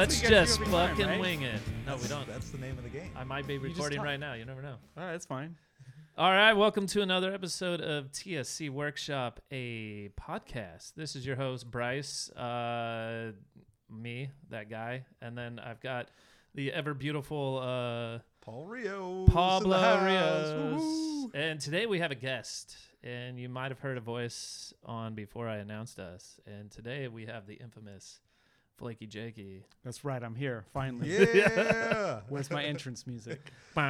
Let's just do every time, fucking right? wing it. No, we don't. That's the name of the game. I might be recording right now. You never know. All right, that's fine. All right, welcome to another episode of TSC Workshop, a podcast. This is your host Bryce, uh, me, that guy, and then I've got the ever beautiful uh, Paul Rios. Pablo in. Rios, Woo-hoo. and today we have a guest, and you might have heard a voice on before I announced us, and today we have the infamous Flaky Jakey. That's right. I'm here finally. Yeah. Where's my entrance music?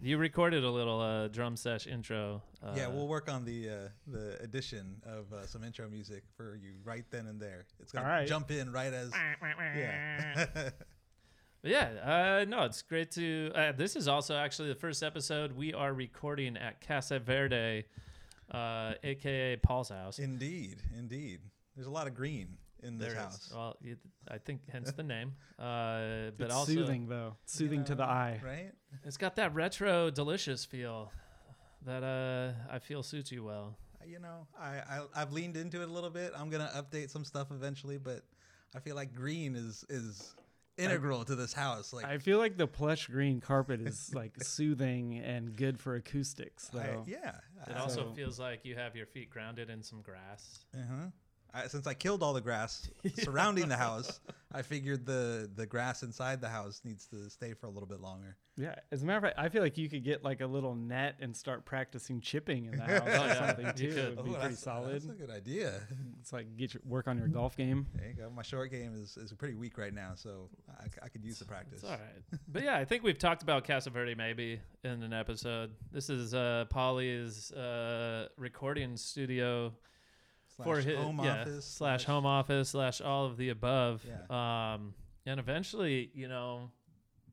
You recorded a little uh, drum sesh intro. Uh, yeah, we'll work on the uh, the addition of uh, some intro music for you right then and there. It's gonna All right. jump in right as yeah. Yeah, uh, no, it's great to. Uh, this is also actually the first episode we are recording at Casa Verde, uh, aka Paul's house. indeed, indeed. There's a lot of green in this There is. house. Well, I think hence the name. Uh, but it's also, soothing though. It's You soothing to the eye. right? it's got that retro, delicious feel that uh, I feel suits you well. You know, I, I I've leaned into it a little bit. I'm gonna update some stuff eventually, but I feel like green is is integral to this house. Like I feel like the plush green carpet is like soothing and good for acoustics I- though. yeah. It I- also So- feels like you have your feet grounded in some grass. Uh-huh. I, since I killed all the grass surrounding the house, I figured the the grass inside the house needs to stay for a little bit longer. Yeah. As a matter of fact, I feel like you could get like a little net and start practicing chipping in the house Oh, or yeah, something too. It'd be Oh, pretty that's, solid. That's a good idea. It's like get your work on your golf game. There you go. My short game is, is pretty weak right now, so I, I could use the practice. It's all right. but yeah, I think we've talked about Casa Verde maybe in an episode. This is uh, Polly's uh, recording studio Slash for his home yeah, office slash home office slash all of the above. Yeah. Um, and eventually, you know,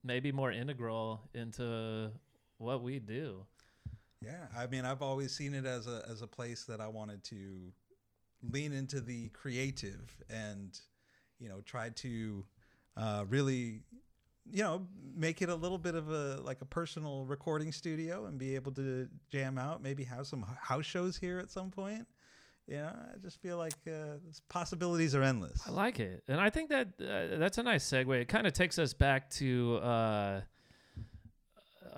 maybe more integral into what we do. Yeah, I mean, I've always seen it as a as a place that I wanted to lean into the creative and you know try to uh, really you know make it a little bit of a like a personal recording studio and be able to jam out maybe have some house shows here at some point you know i just feel like uh, possibilities are endless I like it, and I think that uh, that's a nice segue. It kind of takes us back to uh,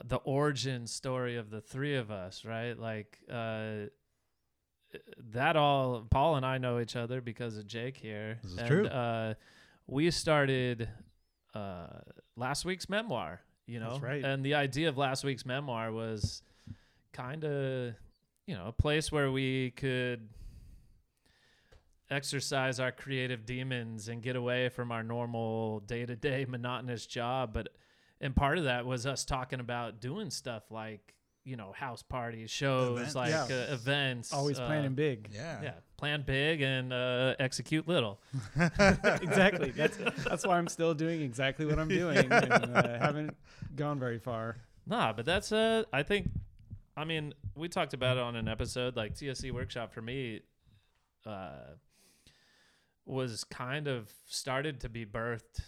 the origin story of the three of us, right? Like uh, that. All Paul and I know each other because of Jake here. This is and, true. Uh, we started uh, last week's memoir. You know, That's right. And the idea of last week's memoir was kind of, you know, a place where we could exercise our creative demons and get away from our normal day-to-day monotonous job but and part of that was us talking about doing stuff like you know house parties shows Events. like Yeah. uh, events Always uh, planning big. yeah yeah plan big and uh, execute little exactly. That's that's why I'm still doing exactly what I'm doing and uh, haven't gone very far. nah but that's uh i think i mean we talked about it on an episode like tsc workshop for me uh was kind of started to be birthed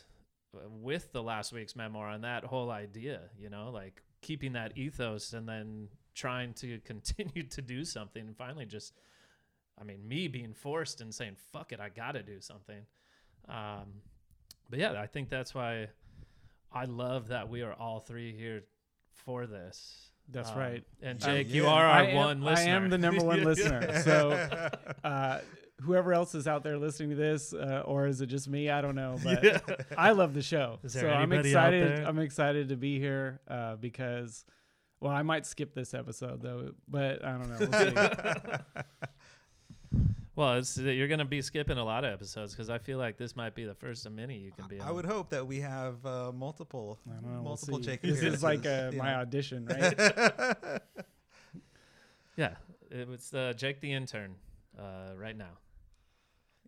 with the last week's memoir and that whole idea, you know, like keeping that ethos and then trying to continue to do something and finally just I mean, me being forced and saying, fuck it, I gotta do something. Um but yeah, I think that's why I love that we are all three here for this. That's Um, right. And Yeah. Jake, you Yeah. are our I am, one listener. I am the number one listener. So uh, whoever else is out there listening to this, uh, or is it just me? I don't know. But I love the show. Is there so I'm anybody out excited. there? I'm excited to be here uh, because, well, I might skip this episode though, but I don't know. We'll see. Well, it's, you're going to be skipping a lot of episodes because I feel like this might be the first of many you can be on. I would hope that we have uh, multiple I don't. We'll multiple. Jake This is like appearances, uh, you my audition, right? Yeah, it was uh, Jake the intern uh, right now.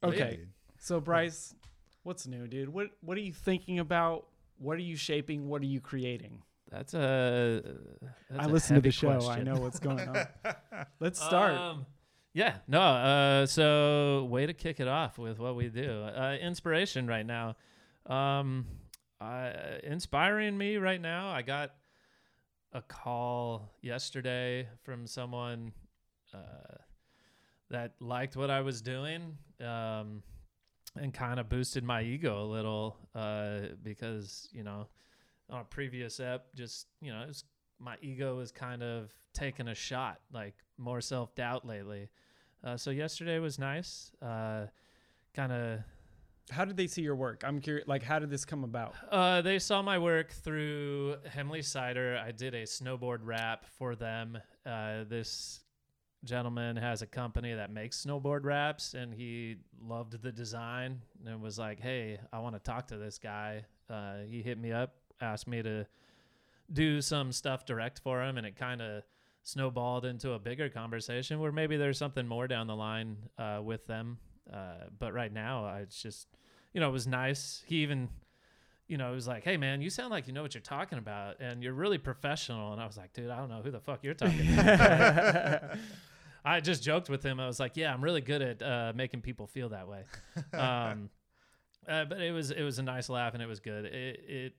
But yeah, Okay. So Bryce, what's new, dude? What What are you thinking about? What are you shaping? What are you creating? that's a. That's I a listen to the heavy show. I know what's going on. Let's start. Um, yeah, no. Uh, so way to kick it off with what we do. Uh, inspiration right now. Um, uh, inspiring me right now. I got a call yesterday from someone uh, that liked what I was doing. Um, and kind of boosted my ego a little uh, because you know on a previous ep just you know it was, my ego was kind of taking a shot like more self-doubt lately uh, so yesterday was nice uh, kind of How did they see your work? I'm curious. Like, how did this come about? uh, they saw my work through Hemly Cider. I did a snowboard wrap for them. Uh, this gentleman has a company that makes snowboard wraps, and he loved the design and was like, "Hey, I want to talk to this guy." Uh, he hit me up, asked me to do some stuff direct for him, and it kind of snowballed into a bigger conversation where maybe there's something more down the line uh, with them. Uh, but right now, I, it's just, you know, it was nice. He even, you know, it was like, "Hey, man, you sound like you know what you're talking about, and you're really professional." And I was like, "Dude, I don't know who the fuck you're talking about." I just joked with him. I was like, "Yeah, I'm really good at uh, making people feel that way." Um, uh, but it was it was a nice laugh and it was good. It, it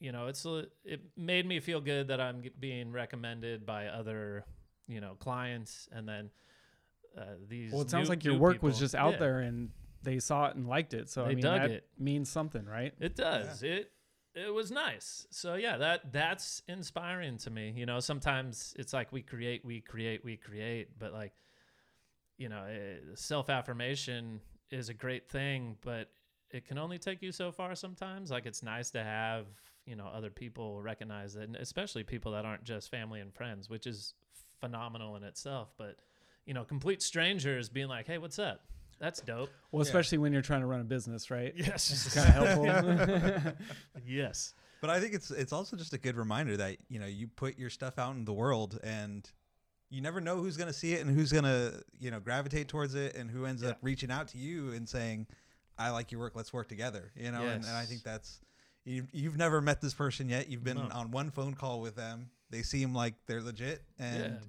you know it's it made me feel good that I'm being recommended by other you know clients and then uh, these. Well, it sounds new- like your new work was just out Yeah, there and they saw it and liked it. So I mean, dug that it. means something, right? It does. It it was nice. So yeah, that that's inspiring to me. You know, sometimes it's like we create, we create, we create, but like, you know, eh, self affirmation is a great thing, but it can only take you so far sometimes. Like it's nice to have you know other people recognize it, and especially people that aren't just family and friends, which is phenomenal in itself. But you know, complete strangers being like, "Hey, what's up?" That's dope. Well, Yeah. especially when you're trying to run a business, right? Yes, It's kind of helpful. yes. But I think it's it's also just a good reminder that you know you put your stuff out in the world and you never know who's going to see it and who's going to you know gravitate towards it and who ends Yeah. up reaching out to you and saying, "I like your work. Let's work together." You know, and, and I think that's you've, you've never met this person yet. You've been No. on one phone call with them. They seem like they're legit, and Yeah.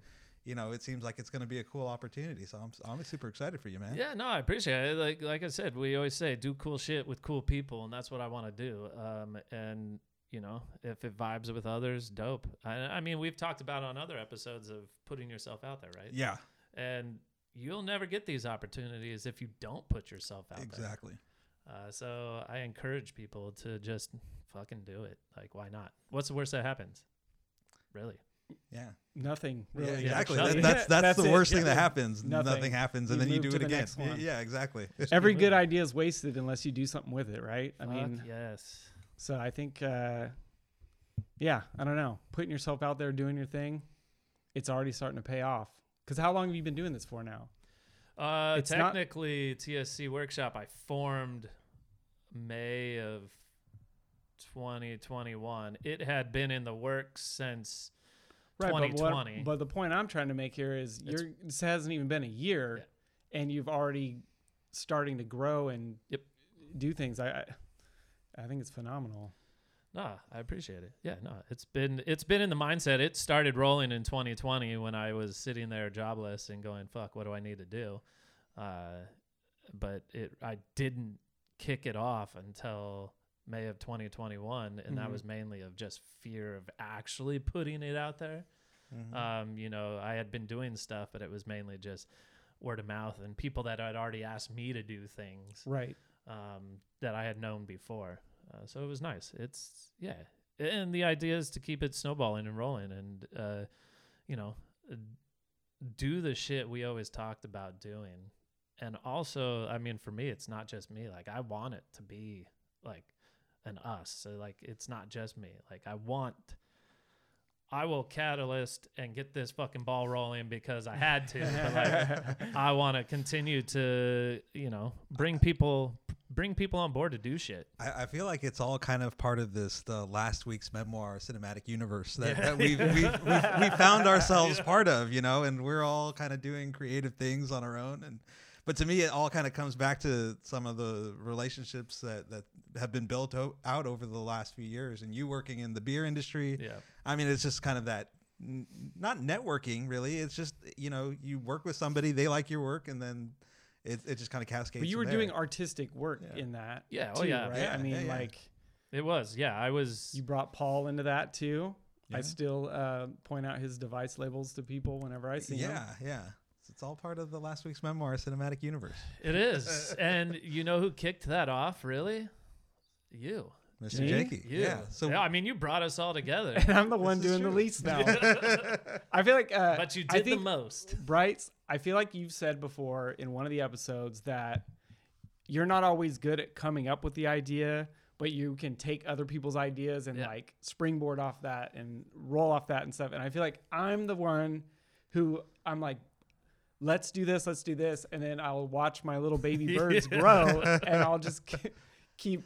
You know it seems like it's going to be a cool opportunity. So I'm I'm super excited for you, man. Yeah, no, I appreciate it. Like like I said, we always say do cool shit with cool people, and that's what I want to do. Um, and you know, if it vibes with others, dope. I, I mean, we've talked about on other episodes of putting yourself out there, right? Yeah, And you'll never get these opportunities if you don't put yourself out there. exactly. Uh, so I encourage people to just fucking do it. Like, why not? What's the worst that happens? Really? Yeah. Nothing Yeah, really. exactly. nothing. That, that's that's, That's the it. worst thing that happens. Nothing. Nothing, happens, and You then you do it the again. Yeah, exactly. Every good moving. idea is wasted unless you do something with it, right? I Fuck mean, yes. so I think, uh, yeah, I don't know. Putting yourself out there, doing your thing, it's already starting to pay off. Because how long have you been doing this for now? Uh, It's not- technically, TSC Workshop I formed May of 2021. It had been in the works since Right, but, what, but the point I'm trying to make here is you're, this hasn't even been a year, and you've already starting to grow and Yep. do things. I, I I think it's phenomenal. No, I appreciate it. Yeah, no, it's been it's been in the mindset. It started rolling in 2020 when I was sitting there jobless and going, "Fuck, what do I need to do?" Uh, but it I didn't kick it off until May of 2021, and that Mhm. was mainly of just fear of actually putting it out there. Mhm. Um, you know, I had been doing stuff, but it was mainly just word of mouth and people that had already asked me to do things Right. um, that I had known before. Uh, so it was nice. It's yeah, and the idea is to keep it snowballing and rolling, and uh, you know, uh, do the shit we always talked about doing. And also, I mean, for me, it's not just me. Like, I want it to be like an us. So, like, it's not just me. Like, I want, I will catalyst and get this fucking ball rolling because I had to. but like, I want to continue to, you know, bring people, bring people on board to do shit. I, I feel like it's all kind of part of this the last week's memoir cinematic universe that, Yeah. that we've, we've, we've we found ourselves part of, you know, and we're all kind of doing creative things on our own. And but to me, it all kind of comes back to some of the relationships that that have been built o- out over the last few years. And you working in the beer industry, Yeah. I mean, it's just kind of that. n- Not networking, really. It's just you know, you work with somebody, they like your work, and then it, it just kind of cascades. But you were there. doing artistic work Yeah. in that. Yeah, oh yeah. Right. Yeah, I mean, yeah, yeah. like It was. Yeah. I was. you brought Paul into that too. I still uh, point out his device labels to people whenever I see yeah, him. Yeah. Yeah. It's all part of the last week's memoir cinematic universe. It is. and you know who kicked that off, really? You. Mr. Me? Jakey. You. Yeah. So yeah, I mean, you brought us all together. and I'm the one is doing the least now. I feel like, uh, but you I did the most. Bryce, I feel like you've said before in one of the episodes that you're not always good at coming up with the idea, but you can take other people's ideas and Yeah. like springboard off that and roll off that and stuff. And I feel like I'm the one who I'm like, let's do this, let's do this. And then I'll watch my little baby birds Yeah. grow and I'll just keep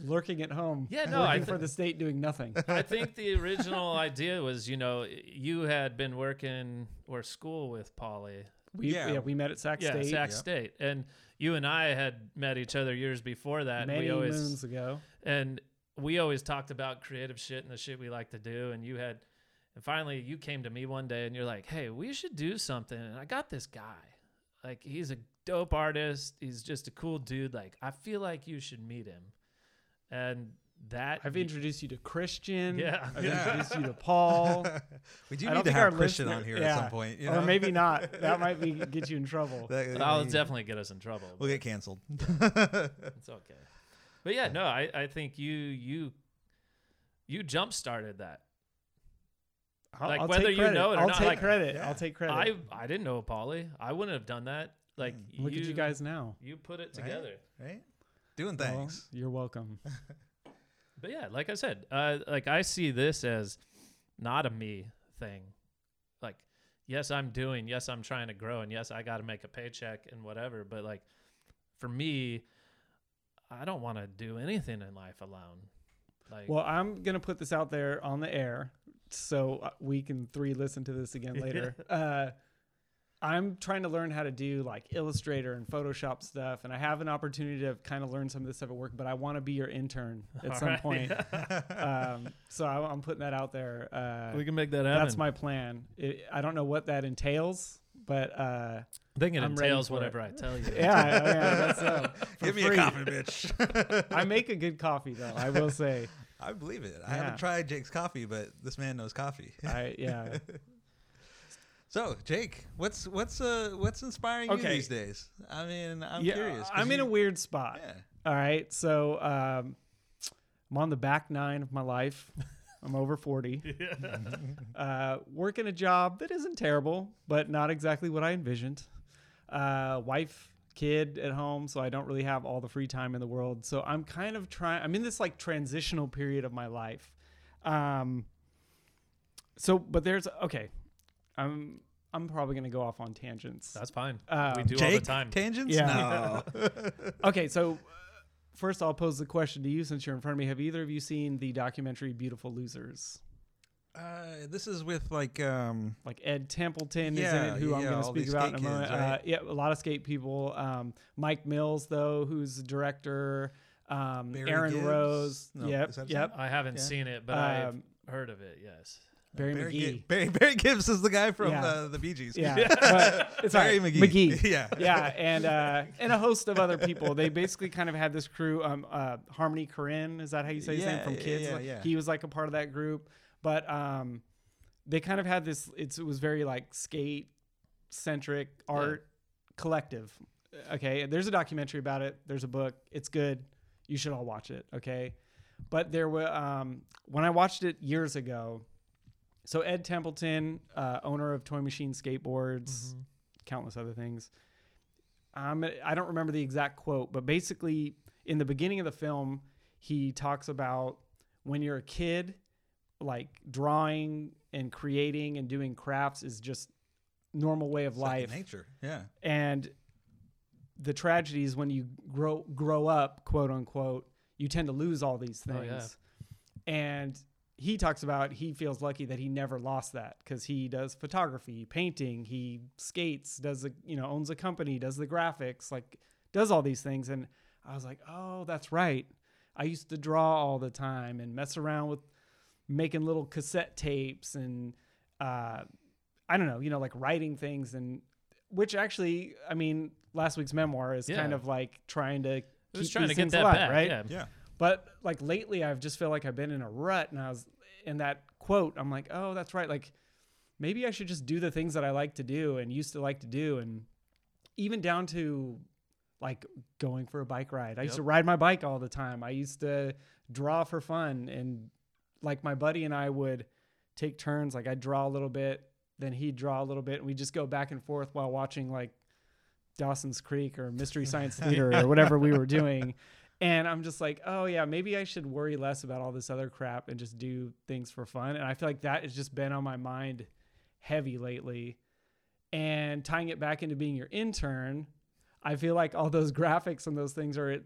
lurking at home. Yeah, no, I working for the state doing nothing. I think the original idea was, you know, you had been working or school with Polly. We, Yeah. yeah. we met at Sac Yeah, State Sac Yep. State. And you and I had met each other years before that. many we always moons ago. and we always talked about creative shit and the shit we like to do and you had and finally you came to me one day and you're like hey we should do something and i got this guy like he's a dope artist he's just a cool dude like i feel like you should meet him and that I've introduced you to Christian. Yeah. I've Yeah. introduced you to Paul. we do I need don't to have Christian listener- on here yeah. at some point. You or maybe not. That might be get you in trouble. That- that'll we- definitely get us in trouble We'll get canceled. it's okay but yeah no i i think you you you jump started that I'll, Like, I'll whether take you know it or I'll not, take like- credit. Yeah. I'll take credit. i i didn't know polly i wouldn't have done that like Look at you guys now. you put it together right? Doing Well, things. you're welcome. But yeah, like I said, uh, like I see this as not a me thing. Like, yes, I'm doing, yes, I'm trying to grow, and yes, I got to make a paycheck and whatever. But like, for me, I don't want to do anything in life alone. Like, Well, I'm gonna put this out there on the air, so uh, we can three listen to this again later. uh, I'm trying to learn how to do like Illustrator and Photoshop stuff, and I have an opportunity to kind of learn some of this stuff at work. But I want to be your intern at all some right. point. um, so I, I'm putting that out there. Uh, we can make that happen. that's my plan. It, I don't know what that entails, but uh, I think it I'm ready entails for it. whatever I tell you. yeah, yeah, that's uh, Give me free. a coffee, bitch. I make a good coffee though. I will say. I believe it. I Yeah. haven't tried Jake's coffee, but this man knows coffee. I yeah. So, Jake, what's what's uh what's inspiring Okay. you these days? I mean, I'm yeah, curious. 'cause I'm in a weird spot. Yeah. All right, so um, I'm on the back nine of my life. I'm over 40. Uh, working a job that isn't terrible, but not exactly what I envisioned. Uh, wife, kid at home, so I don't really have all the free time in the world. So I'm kind of trying. I'm in this like transitional period of my life. Um, so, but there's okay. I'm I'm probably gonna go off on tangents. That's fine. Um, we do all the time. tangents? Yeah. No. Okay, so uh, first I'll pose the question to you since you're in front of me. Have either of you seen the documentary Beautiful Losers? Uh, this is with like um Like Ed Templeton is in it, who I'm going to speak about in a moment. kids, Uh, yeah, a lot of skate people. Um, Mike Mills, though, who's the director. Um, Barry Aaron Gibbs? Rose. No, yep, is that his yep. I haven't Yeah. seen it, but Um, I've heard of it. Yes. Barry, Barry, McGee. Gi- Barry, Barry Gibbs is the guy from Yeah. uh, the Bee Gees. Yeah, but it's all Barry right. McGee. yeah. yeah, and uh, and a host of other people. They basically kind of had this crew. Um, uh, Harmony Korine, is that how you say his name from Kids? yeah, Like, yeah. He was like a part of that group, but um, they kind of had this. It's, it was very like skate centric art collective. Okay, there's a documentary about it. There's a book. It's good. You should all watch it. Okay, but there were um, when I watched it years ago. So Ed Templeton, uh, owner of Toy Machine Skateboards, countless other things. Um, I don't remember the exact quote, but basically, in the beginning of the film, he talks about when you're a kid, like drawing and creating and doing crafts is just normal way of Second life, nature. Yeah. and the tragedy is when you grow grow up, quote unquote, you tend to lose all these Oh, things. yeah. And he talks about he feels lucky that he never lost that because he does photography, painting, he skates, does a you know owns a company, does the graphics, like does all these things. And I was like, oh, that's right. I used to draw all the time and mess around with making little cassette tapes and uh, I don't know, you know, like writing things and which actually, I mean, last week's memoir is kind of like trying to I was keep trying these to get things that alive, back. right? Yeah. Yeah. But like lately, I've just feel like I've been in a rut, and I was in that quote. I'm like, oh, that's right. Like maybe I should just do the things that I like to do and used to like to do. And even down to like going for a bike ride. I used to ride my bike all the time. I used to draw for fun. And like my buddy and I would take turns. Like I'd draw a little bit, then he'd draw a little bit. And we just go back and forth while watching like Dawson's Creek or Mystery Science Theater or whatever we were doing. And I'm just like, oh yeah, maybe I should worry less about all this other crap and just do things for fun. And I feel like that has just been on my mind heavy lately. And tying it back into being your intern, I feel like all those graphics and those things are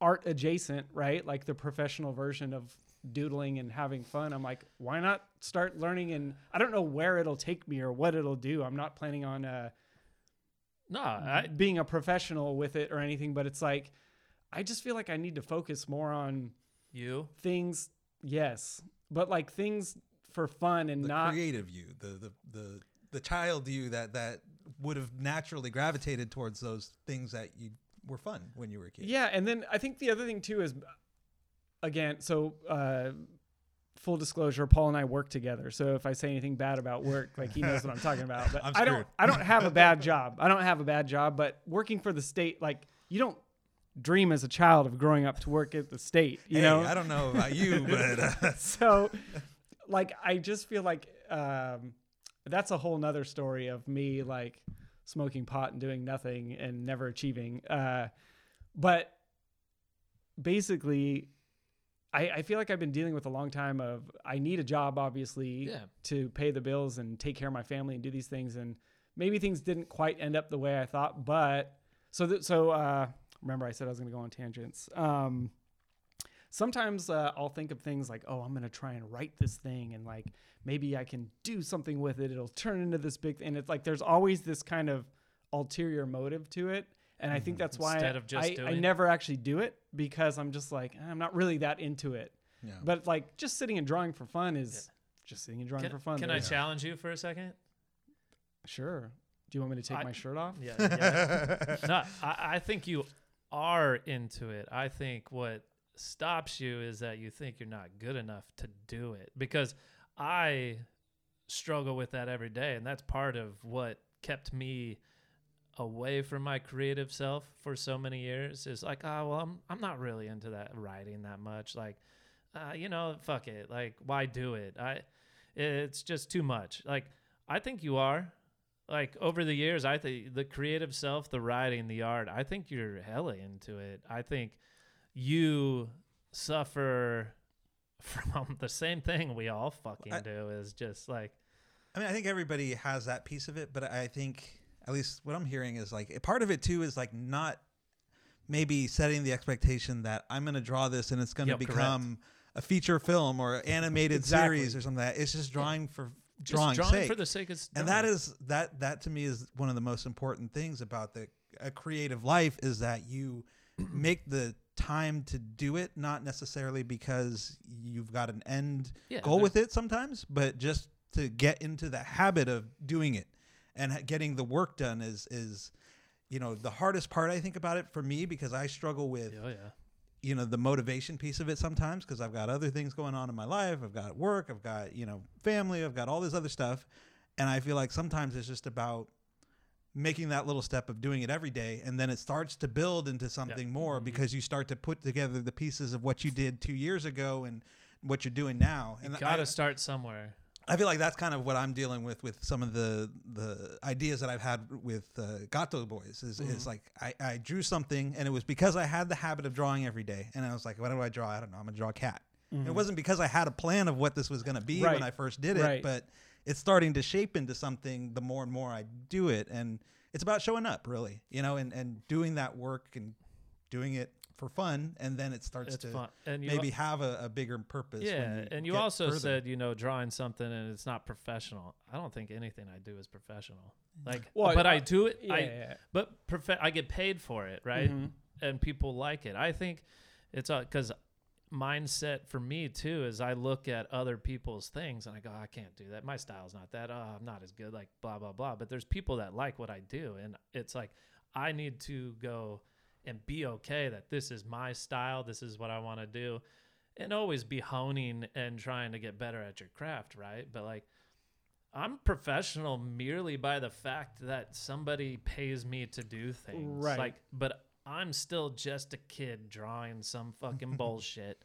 art adjacent, right? Like the professional version of doodling and having fun. I'm like, why not start learning? And I don't know where it'll take me or what it'll do. I'm not planning on uh, No, I, being a professional with it or anything, but it's like, I just feel like I need to focus more on you. things. Yes, but like things for fun and the not creative you, the the the the child you that that would have naturally gravitated towards those things that you were fun when you were a kid. Yeah, and then I think the other thing too is, again, so uh, full disclosure, Paul and I work together. So if I say anything bad about work, like he knows what I'm talking about. But I'm I don't. I don't have a bad job. I don't have a bad job. But working for the state, like you don't dream as a child of growing up to work at the state. You Hey, know, I don't know about you, but uh, so like I just feel like um, that's a whole nother story of me like smoking pot and doing nothing and never achieving. Uh, but basically, I, I feel like I've been dealing with a long time of I need a job, obviously, Yeah. to pay the bills and take care of my family and do these things. And maybe things didn't quite end up the way I thought, but so that so uh, remember I said I was going to go on tangents. Um, sometimes uh, I'll think of things like, oh, I'm going to try and write this thing and like maybe I can do something with it. It'll turn into this big thing. And it's like there's always this kind of ulterior motive to it. And I think mm-hmm. that's why Instead of just I, I doing- never actually do it because I'm just like, ah, I'm not really that into it. yeah. But like just sitting and drawing for fun is just sitting and drawing Can, for fun. can I There's- challenge you for a second? Sure. Do you want me to take I- my shirt off? Yeah. yeah. no, I, I think you are into it. I think what stops you is that you think you're not good enough to do it because I struggle with that every day. And that's part of what kept me away from my creative self for so many years is like, oh, well, I'm, I'm not really into that writing that much. Like, uh, you know, fuck it. Like, why do it? I, it's just too much. Like, I think you are. Like over the years, I think the creative self, the writing, the art, I think you're hella into it. I think you suffer from the same thing we all fucking I- do is just like I mean, I think everybody has that piece of it, but I think at least what I'm hearing is like a part of it too is like not maybe setting the expectation that I'm going to draw this and it's going to Yep, correct. become a feature film or animated Exactly. series or something. Like that it's just drawing for just drawing drawing sake. for the sake of and that is that that to me is one of the most important things about the a creative life is that you make the time to do it not necessarily because you've got an end Yeah, goal with it sometimes but just to get into the habit of doing it and getting the work done is is you know the hardest part i think about it for me because i struggle with Oh yeah. you know the motivation piece of it sometimes because I've got other things going on in my life. I've got work. I've got you know family. I've got all this other stuff, and I feel like sometimes it's just about making that little step of doing it every day, and then it starts to build into something more Mhm. because you start to put together the pieces of what you did two years ago and what you're doing now. and You gotta I, start somewhere. I feel like that's kind of what I'm dealing with with some of the the ideas that I've had with uh, Gato Boys. Is, is like I, I drew something and it was because I had the habit of drawing every day, and I was like, what do I draw? I don't know. I'm gonna draw a cat. It wasn't because I had a plan of what this was gonna be Right. when I first did it, Right. but it's starting to shape into something the more and more I do it, and it's about showing up, really, you know, and and doing that work and doing it for fun, and then it starts It's to fun. And you maybe have a, a bigger purpose. when Yeah, you and you also further. said, you know, drawing something and it's not professional. I don't think anything I do is professional. Like, Well, but I uh, do it. Yeah, I, yeah, yeah. but prof- I get paid for it, right? Mhm. And people like it. I think it's because mindset for me too is I look at other people's things and I go, I can't do that. My style's not that. Oh, I'm not as good. Like blah blah blah. But there's people that like what I do, and it's like I need to go and be okay that this is my style. This is what I want to do, and always be honing and trying to get better at your craft, right? But like I'm professional merely by the fact that somebody pays me to do things. Right. Like, but I'm still just a kid drawing some fucking bullshit.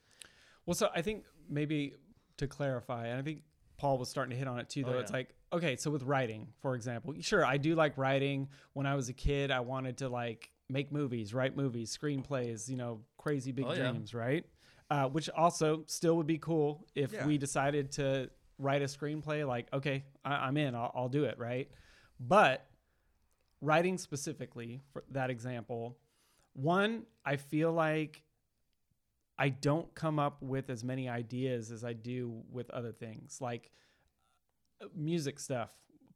Well, so I think maybe to clarify, and I think Paul was starting to hit on it too, Oh, though. It's like, okay, so with writing, for example, sure, I do like writing. When I was a kid, I wanted to like make movies, write movies, screenplays, you know, crazy big Oh, yeah. dreams, right? Uh, which also still would be cool if Yeah. we decided to write a screenplay. Like, okay, I, I'm in, I'll, I'll do it, right? But writing specifically for that example, one, I feel like I don't come up with as many ideas as I do with other things, like uh, music stuff.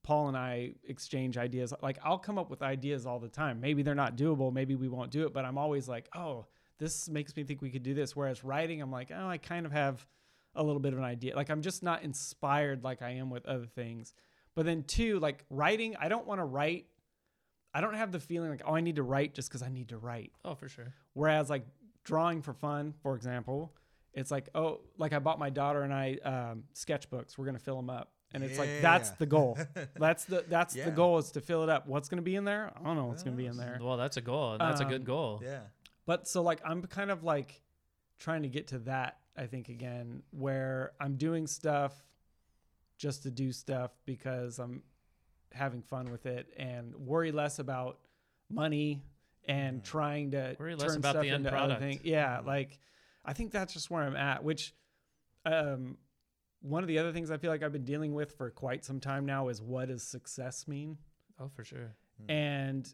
Paul and I exchange ideas. Like I'll come up with ideas all the time. Maybe they're not doable. Maybe we won't do it. But I'm always like, oh, this makes me think we could do this. Whereas writing, I'm like, oh, I kind of have a little bit of an idea. Like I'm just not inspired like I am with other things. But then two, like writing, I don't want to write. I don't have the feeling like, oh, I need to write just because I need to write. Oh, for sure. Whereas like drawing for fun, for example, it's like oh, like I bought my daughter and I um, sketchbooks. We're gonna fill them up, and it's like that's Yeah. the goal. That's the that's Yeah. the goal is to fill it up. What's gonna be in there? I don't know what's gonna be in there. Well, that's a goal, and that's a Um, good goal. yeah. But so like I'm kind of like trying to get to that. I think again where I'm doing stuff just to do stuff because I'm having fun with it and worry less about money and trying to Worry less turn about stuff the end into other product. things. Yeah, like I think that's just where I'm at. Which um, one of the other things I feel like I've been dealing with for quite some time now is what does success mean? Oh, for sure. Hmm. And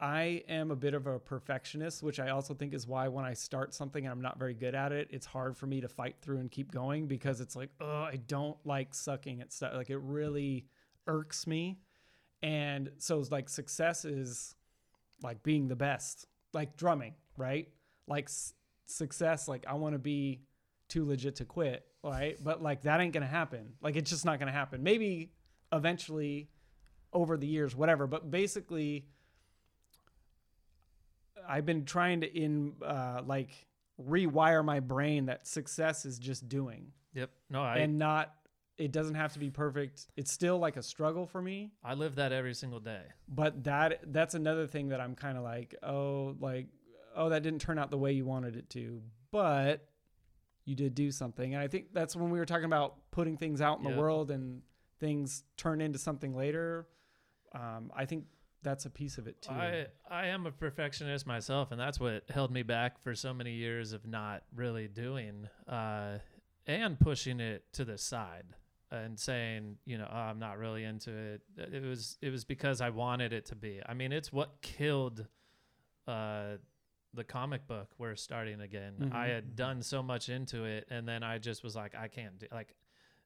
I am a bit of a perfectionist, which I also think is why when I start something and I'm not very good at it, it's hard for me to fight through and keep going because it's like, oh, I don't like sucking at stuff. Like it really irks me. And so it's like success is like being the best, like drumming, right? Like s- success, like I want to be too legit to quit, right? But like that ain't gonna happen. Like it's just not gonna happen. Maybe eventually over the years, whatever. But basically, I've been trying to in uh, like rewire my brain that success is just doing Yep. No, I and not. It doesn't have to be perfect. It's still like a struggle for me, I live that every single day. but that that's another thing that I'm kind of like, oh, like, oh, that didn't turn out the way you wanted it to, but you did do something. And I think that's when we were talking about putting things out in Yeah. the world and things turn into something later. Um, I think that's a piece of it too. I I am a perfectionist myself, and that's what held me back for so many years of not really doing uh, and pushing it to the side and saying, you know, oh, I'm not really into it. It was it was because I wanted it to be. I mean, it's what killed uh, the comic book. We're starting again. I Mhm. had done so much into it, and then I just was like, I can't do like.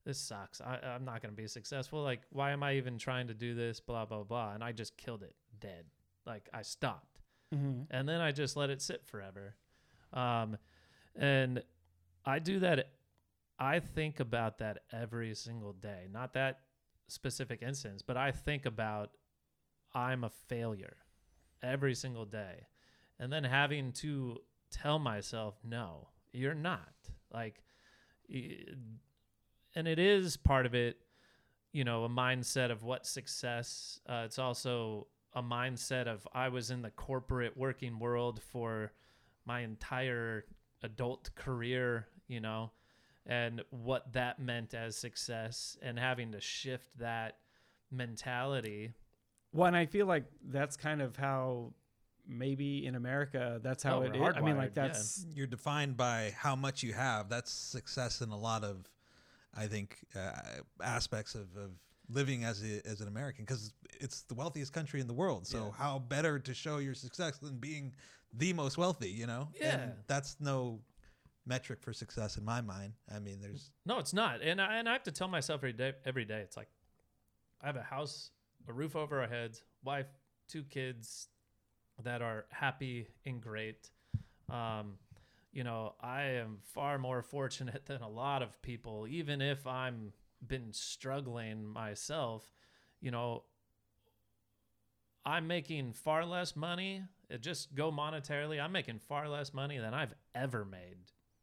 This sucks. I, I'm not going to be successful. Like, why am I even trying to do this? Blah, blah, blah. And I just killed it dead. Like, I stopped Mhm. and then I just let it sit forever. Um, and I do that. I think about that every single day. Not that specific instance, but I think about I'm a failure every single day, and then having to tell myself, no, you're not. Like, and it is part of it you know a mindset of what success uh, it's also a mindset of i was in the corporate working world for my entire adult career you know and what that meant as success and having to shift that mentality Well, and I feel like that's kind of how maybe in America that's how Oh, it is. I mean, like hardwired, yeah. that's You're defined by how much you have. That's success in a lot of, I think, uh, aspects of, of living as a, as an American because it's the wealthiest country in the world. So Yeah. how better to show your success than being the most wealthy? You know, Yeah. And that's no metric for success in my mind. I mean, there's No, it's not. And I, and I have to tell myself every day. Every day, it's like I have a house, a roof over our heads, wife, two kids that are happy and great. Um, you know, I am far more fortunate than a lot of people, even if I'm been struggling myself. You know, I'm making far less money. It just go monetarily. I'm making far less money than I've ever made.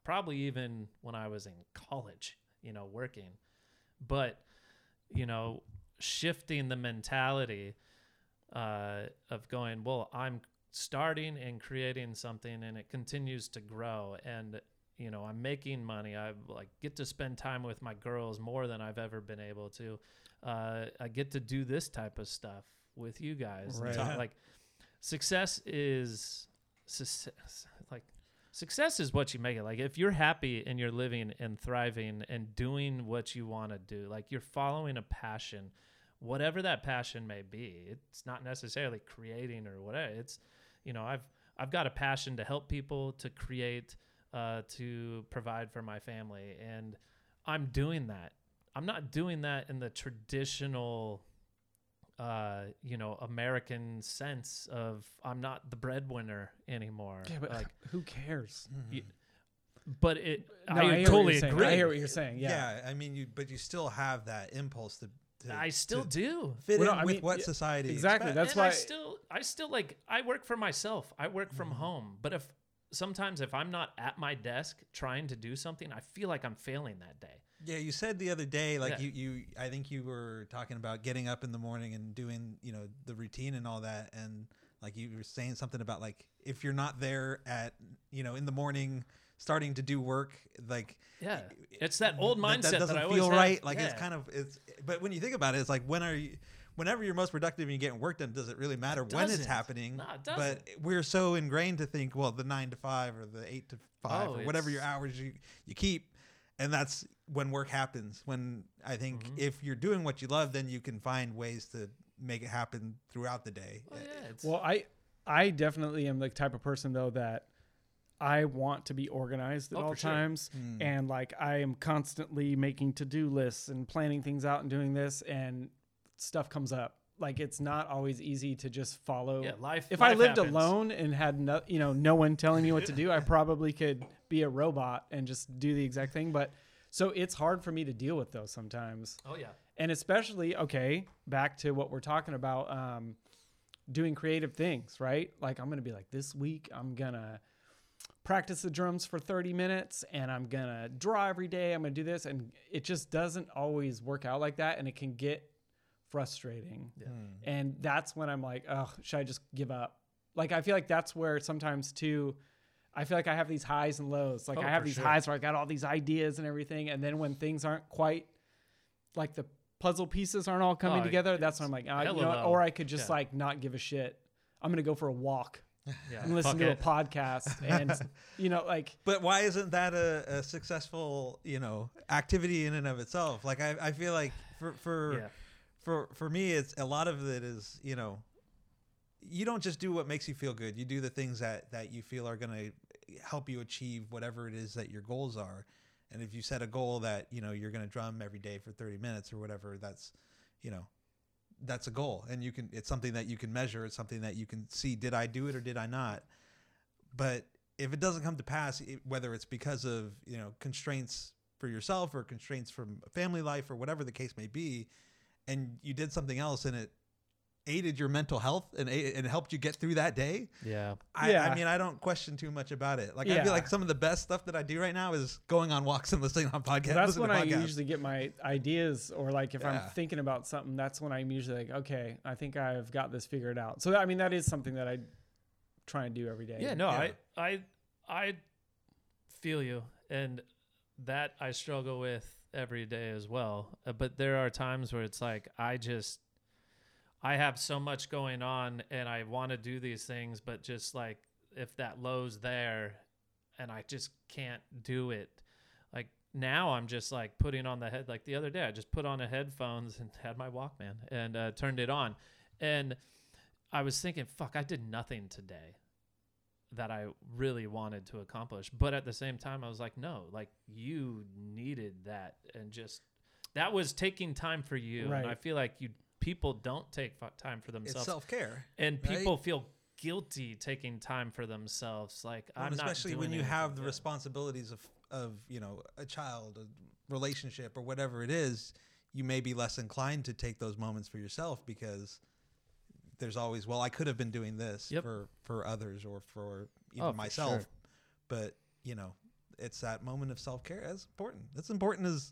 Probably even when I was in college, you know, working. But you know, shifting the mentality uh, of going, well, I'm starting and creating something and it continues to grow. And you know i'm making money. I like get to spend time with my girls more than i've ever been able to. Uh, i get to do this type of stuff with you guys. Right. talk- like success is success like success is what you make it. Like if you're happy and you're living and thriving and doing what you want to do like you're following a passion whatever that passion may be it's not necessarily creating or whatever it's you know i've i've got a passion to help people to create uh, to provide for my family and i'm doing that i'm not doing that in the traditional uh, you know, American sense of I'm not the breadwinner anymore. Yeah, but like, who cares? you- but it, No, I, hear what totally saying. agree. I hear what you're saying. yeah. Yeah. I mean, you but you still have that impulse to. To I still to do. fit Well, in no, I with mean, what yeah, society exactly, expects. That's and I why- still, I still like, I work for myself. I work from Mm-hmm. home. But if sometimes if I'm not at my desk trying to do something, I feel like I'm failing that day. Yeah, you said the other day, like Yeah. you, you, I think you were talking about getting up in the morning and doing, you know, the routine and all that, and like you were saying something about like if you're not there at, you know, in the morning starting to do work, like Yeah, it's that old mindset that, that, doesn't I always feel have. right. Like it's kind of it's, but when you think about it, it's like when are you? Whenever you're most productive and you're getting work done, does it really matter when it's doesn't. happening? No, it but we're so ingrained to think, well, the nine to five or the eight to five Oh, or whatever your hours you, you keep, and that's when work happens. When I think Mhm. if you're doing what you love, then you can find ways to make it happen throughout the day. Oh, yeah, Well, I I definitely am the type of person though that I want to be organized at Oh, all for sure. times, Hmm. and like I am constantly making to do lists and planning things out and doing this, and stuff comes up. Like it's not always easy to just follow. yeah, life. if I lived happens. alone and had no, you know, no one telling me what to do, I probably could be a robot and just do the exact thing. But so it's hard for me to deal with those sometimes Oh yeah, and especially okay back to what we're talking about um, doing creative things right like i'm gonna be like this week i'm gonna practice the drums for 30 minutes and i'm gonna draw every day i'm gonna do this and it just doesn't always work out like that and it can get frustrating Yeah. Hmm. and that's when i'm like oh should i just give up like i feel like that's where sometimes too i feel like i have these highs and lows like Oh, i have these sure. highs where i got all these ideas and everything and then when things aren't quite like the puzzle pieces aren't all coming Oh, together that's when i'm like ah, you know or i could just Yeah. like not give a shit i'm gonna go for a walk yeah. and listen to a podcast and you know like But why isn't that a, a successful, you know, activity in and of itself? Like I, I feel like for for Yeah. for for me it's a lot of it is, you know, you don't just do what makes you feel good. You do the things that that you feel are going to help you achieve whatever it is that your goals are. And if you set a goal that, you know, you're going to drum every day for 30 minutes or whatever, that's, you know, that's a goal and you can it's something that you can measure, it's something that you can see did I do it or did I not? But if it doesn't come to pass, it, whether it's because of you know constraints for yourself or constraints from family life or whatever the case may be, and you did something else and it aided your mental health and a- and helped you get through that day, Yeah. I, Yeah. I mean I don't question too much about it. Like I feel like some of the best stuff that I do right now is going on walks and listening on podcasts. that's when to I usually get my ideas, or like if Yeah. I'm thinking about something, that's when I'm usually like, okay, I think I've got this figured out. So I mean, that is something that I try and do every day. Yeah, no, Yeah. I I I feel you, and that I struggle with every day as well. Uh, but there are times where it's like I just I have so much going on, and I want to do these things, but just like if that low's there, and I just can't do it. Like now, I'm just like putting on the head. Like the other day, I just put on a headphones and had my Walkman and uh, turned it on, and I was thinking, fuck, I did nothing today that I really wanted to accomplish. But at the same time, I was like, no, like you needed that, and just that was taking time for you. Right. And I feel like you people don't take time for it's themselves, self care. and right? people feel guilty taking time for themselves. Like I'm not especially when you have the good. responsibilities of of you know a child, a relationship, or whatever it is. You may be less inclined to take those moments for yourself because there's always well, I could have been doing this Yep. for for others or for even Oh, for myself, sure. but you know it's that moment of self care. That's important. That's important as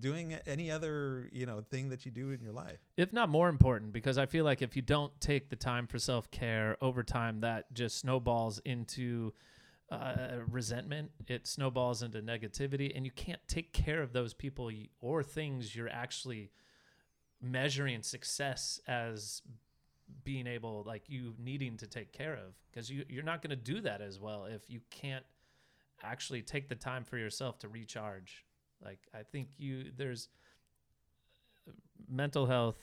doing any other you know thing that you do in your life. if not more important because i feel like if you don't take the time for self-care over time that just snowballs into uh, resentment it snowballs into negativity and you can't take care of those people or things you're actually measuring success as being able like you needing to take care of because you, you're not going to do that as well if you can't actually take the time for yourself to recharge like i think you there's mental health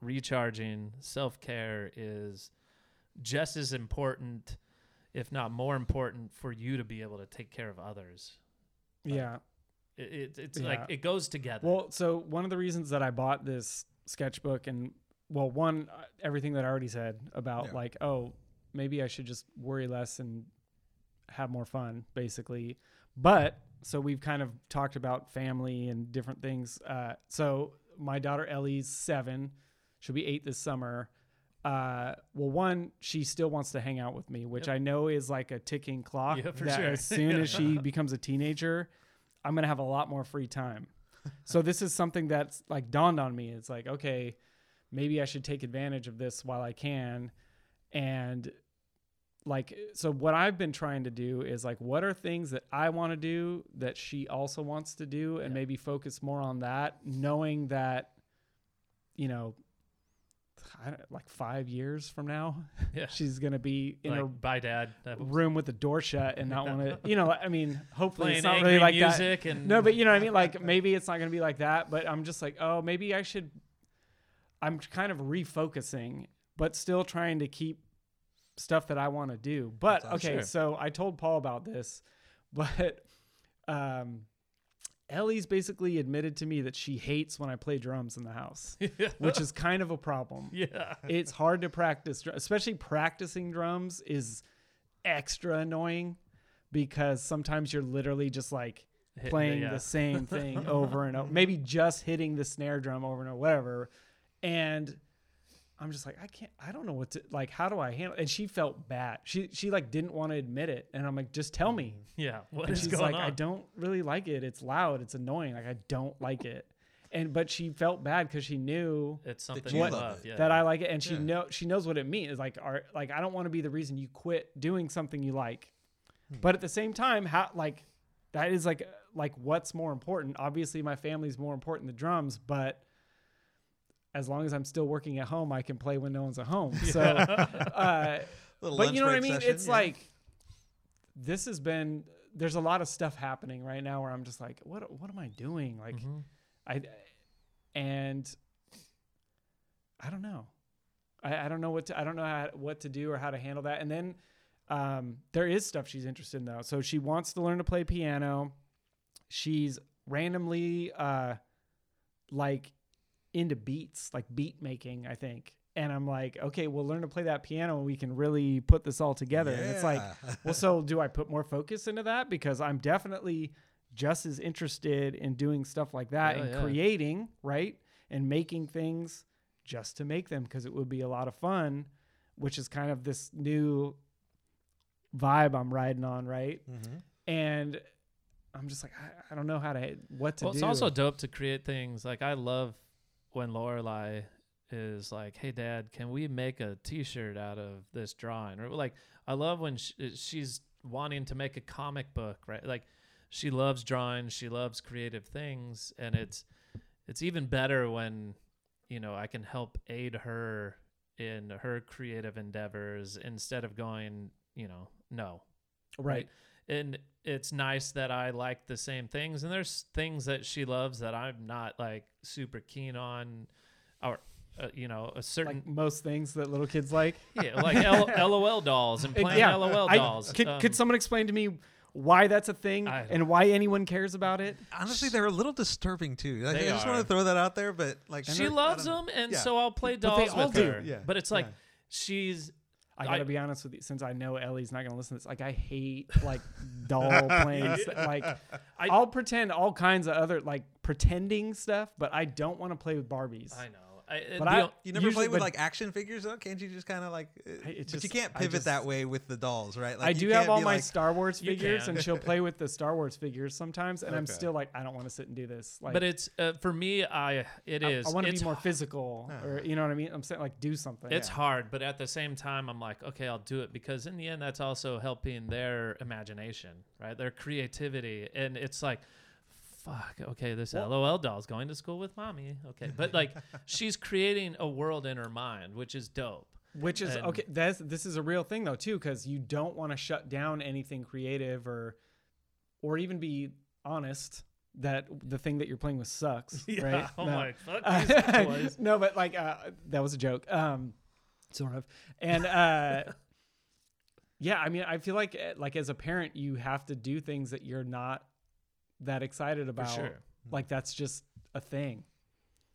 recharging self-care is just as important if not more important for you to be able to take care of others Yeah. it, it, it's Yeah. like it goes together Well, so one of the reasons that I bought this sketchbook and well, one uh, everything that I already said about Yeah. like, oh, maybe I should just worry less and have more fun, basically. But so we've kind of talked about family and different things. Uh, so my daughter Ellie's seven; she'll be eight this summer. Uh, well, one, she still wants to hang out with me, which Yep. I know is like a ticking clock. Yeah, for that sure. As soon as she becomes a teenager, I'm gonna have a lot more free time. so this is something that's like dawned on me. It's like, okay, maybe I should take advantage of this while I can. And like, so what I've been trying to do is like, what are things that I want to do that she also wants to do, and Yeah. maybe focus more on that, knowing that, you know, I don't, like five years from now, yeah she's gonna be in like a bye dad room with the door shut and not want to, you know, I mean, hopefully playing it's not really like that. and No, but you know what I mean? Like maybe it's not going to be like that, but I'm just like, oh, maybe I should. I'm kind of refocusing, but still trying to keep stuff that I want to do. But That's okay, Sure. so I told Paul about this, but um, Ellie's basically admitted to me that she hates when I play drums in the house, which is kind of a problem. yeah It's hard to practice, especially practicing drums is extra annoying because sometimes you're literally just like playing yeah. the same thing over and over, maybe just hitting the snare drum over and over, whatever. And I'm just like, I can't, I don't know what to like. How do I handle? And she felt bad. She she like didn't want to admit it, and I'm like, just tell me. yeah what and is she's going like, on I don't really like it. It's loud. It's annoying. Like I don't like it. And but she felt bad because she knew it's something you you love love yeah that I like it, and she Yeah. know she knows what it means. Like, are like I don't want to be the reason you quit doing something you like, Hmm. but at the same time, how like that is like like what's more important? Obviously, my family's more important than drums, but as long as I'm still working at home, I can play when no one's at home. So, uh, but you know what I mean? session, it's yeah. like this has been. There's a lot of stuff happening right now where I'm just like, what what am I doing? Like, Mhm. I and I don't know. I, I don't know what to I don't know how, what to do or how to handle that. And then um, there is stuff she's interested in though. So she wants to learn to play piano. She's randomly uh, like into beats, like beat making, I think. And I'm like, okay, we'll learn to play that piano and we can really put this all together. And it's like, well, so do I put more focus into that? Because I'm definitely just as interested in doing stuff like that Yeah, and yeah. creating, right? And making things just to make them because it would be a lot of fun, which is kind of this new vibe I'm riding on, right? Mhm. And I'm just like, I, I don't know how to, what to well, do. it's also dope to create things. Like I love when Lorelai is like, "Hey, Dad, can we make a T-shirt out of this drawing?" Or like, I love when sh- uh, she's wanting to make a comic book, right? Like, she loves drawing, she loves creative things, and it's it's even better when you know I can help aid her in her creative endeavors instead of going, you know, no, right. and it's nice that I like the same things. And there's things that she loves that I'm not like super keen on, or uh, you know, a certain Like most things that little kids like. yeah, like L- LOL dolls and playing yeah. LOL I- dolls. could, Um, could someone explain to me why that's a thing and why anyone cares about it? Honestly, they're a little disturbing too. Like, They I just want to throw that out there, but like she loves don't know. them, and Yeah. so I'll play But they dolls all with do, her. yeah, But it's like yeah. she's I gotta I- be honest with you, since I know Ellie's not gonna listen to this. Like, I hate like doll playing. st- like, I- I'll pretend all kinds of other like pretending stuff, but I don't want to play with Barbies. I know. I, But the I- o- You never Usually- play with like action figures though? Can't you just kind of like? uh, I- it but you can't pivot just- that way with the dolls, right? Like I you do have all my like, Star Wars figures, and she'll play with the Star Wars figures sometimes, and I'm still like, I don't want to sit and do this. Like, but it's uh, for me. I it I- is. I, want to be more h- physical, or you know what I mean. I'm saying like do something. It's hard, but at the same time, I'm like, okay, I'll do it because in the end, that's also helping their imagination, right? Their creativity, and it's like, fuck, okay, this LOL doll's going to school with mommy, okay, but like, she's creating a world in her mind, which is dope. Which is And- okay. That's this is a real thing though too, because you don't want to shut down anything creative or, or even be honest that the thing that you're playing with sucks. right? Oh No. my, fuck no, but like uh, that was a joke, um, sort of. And uh, yeah, I mean, I feel like uh, like as a parent, you have to do things that you're not that excited about. sure. Like that's just a thing.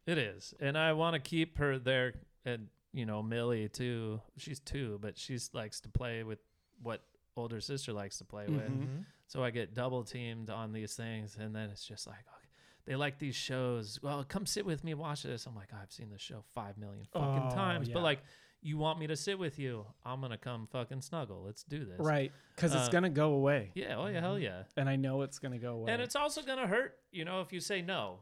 It is, and I want to keep her there. And you know, Millie too. She's two, but she likes to play with what older sister likes to play with. Mhm. So I get double teamed on these things, and then it's just like, okay, they like these shows. Well, come sit with me, watch this. I'm like, I've seen this show five million fucking Oh, times, yeah. but like, you want me to sit with you? I'm gonna come fucking snuggle. Let's do this. Right, because it's Uh, gonna go away, Yeah. Oh yeah. Hell yeah. and I know it's gonna go away. And it's also gonna hurt, you know, if you say no.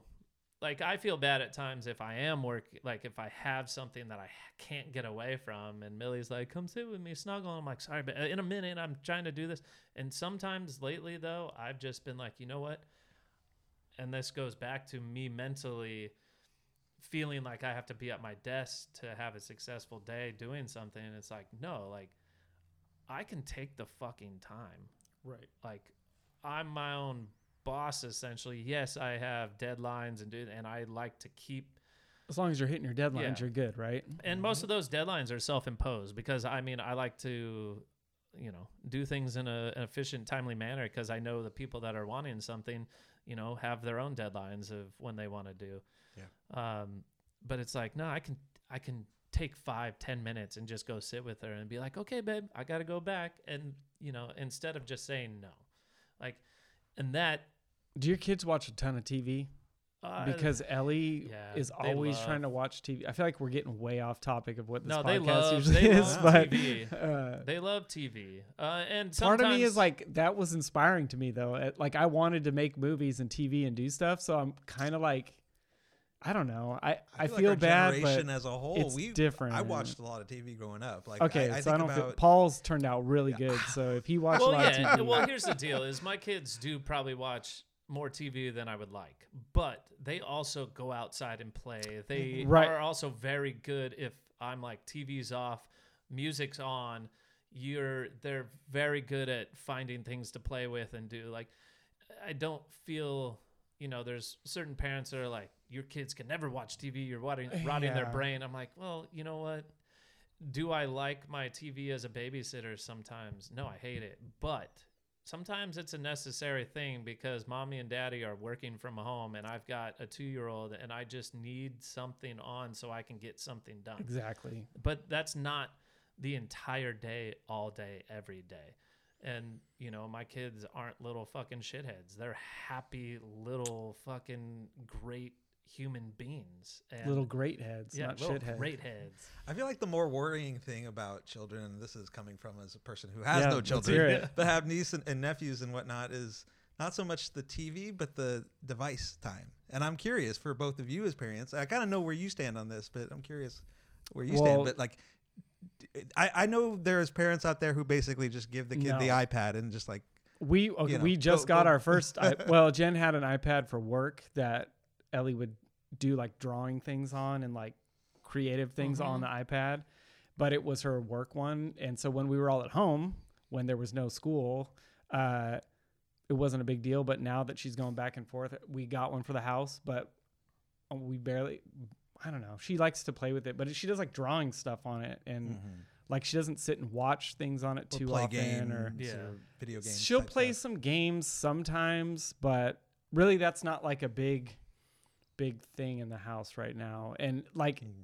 Like I feel bad at times if I am work, like if I have something that I can't get away from, and Millie's like, "Come sit with me, snuggle." I'm like, "Sorry, but uh, in a minute, I'm trying to do this." And sometimes lately, though, I've just been like, you know what? And this goes back to me mentally feeling like I have to be at my desk to have a successful day doing something. And it's like, no, like I can take the fucking time right. like I'm my own boss essentially. Yes, I have deadlines and do and I like to keep As long as you're hitting your deadlines, Yeah. you're good, right? and most of mm-hmm. those deadlines are self-imposed because I mean I like to you know do things in a, an efficient timely manner because I know the people that are wanting something you know have their own deadlines of when they want to do yeah um but it's like no I can I can take five ten minutes and just go sit with her and be like okay babe I got to go back and you know instead of just saying no like and that Do your kids watch a ton of TV? uh, Because Ellie yeah, is always love- trying to watch TV. I feel like we're getting way off topic of what this no podcast they love usually they is, love but TV uh, they love TV uh, and part of me is like that was inspiring to me though. It- like I wanted to make movies and TV and do stuff, so I'm kind of like, I don't know. I I, like feel our bad, but generation as a whole, it's we different. I watched a lot of TV growing up. Like, okay, I, I so I don't feel Paul's turned out really good. So if he watched a well, lot yeah. of TV, Well, here's the deal: is my kids do probably watch more TV than I would like, but they also go outside and play. They Right. are also very good if I'm like TV's off, music's on. You're they're very good at finding things to play with and do. Like, I don't feel. You know, there's certain parents that are like, your kids can never watch TV. You're rotting, rotting their brain. I'm like, well, you know what? do I like my TV as a babysitter sometimes? No, I hate it. But sometimes it's a necessary thing because mommy and daddy are working from home and I've got a two year old and I just need something on so I can get something done. exactly. But that's not the entire day, all day, every day. And, you know, my kids aren't little fucking shitheads. They're happy little fucking great human beings. And Little great heads, yeah, not little shitheads. great heads. I feel like the more worrying thing about children, and this is coming from as a person who has Yeah, no children, but have nieces and, and nephews and whatnot, is not so much the TV, but the device time. And I'm curious for both of you as parents. I kind of know where you stand on this, but I'm curious where you Well- stand. But like, I, I know there's parents out there who basically just give the kid the iPad and just like, We okay, you know, we just go- got go- our first. I, well, Jen had an iPad for work that Ellie would do like drawing things on and like creative things on mm-hmm. the iPad, but it was her work one. And so when we were all at home, when there was no school, uh, it wasn't a big deal. But now that she's going back and forth, we got one for the house, but um, we barely. I don't know. She likes to play with it, but she does like drawing stuff on it, and mm-hmm. like she doesn't sit and watch things on it or too play often. games or Yeah. or video games. She'll play stuff. some games sometimes, but really that's not like a big big thing in the house right now. And like Mm.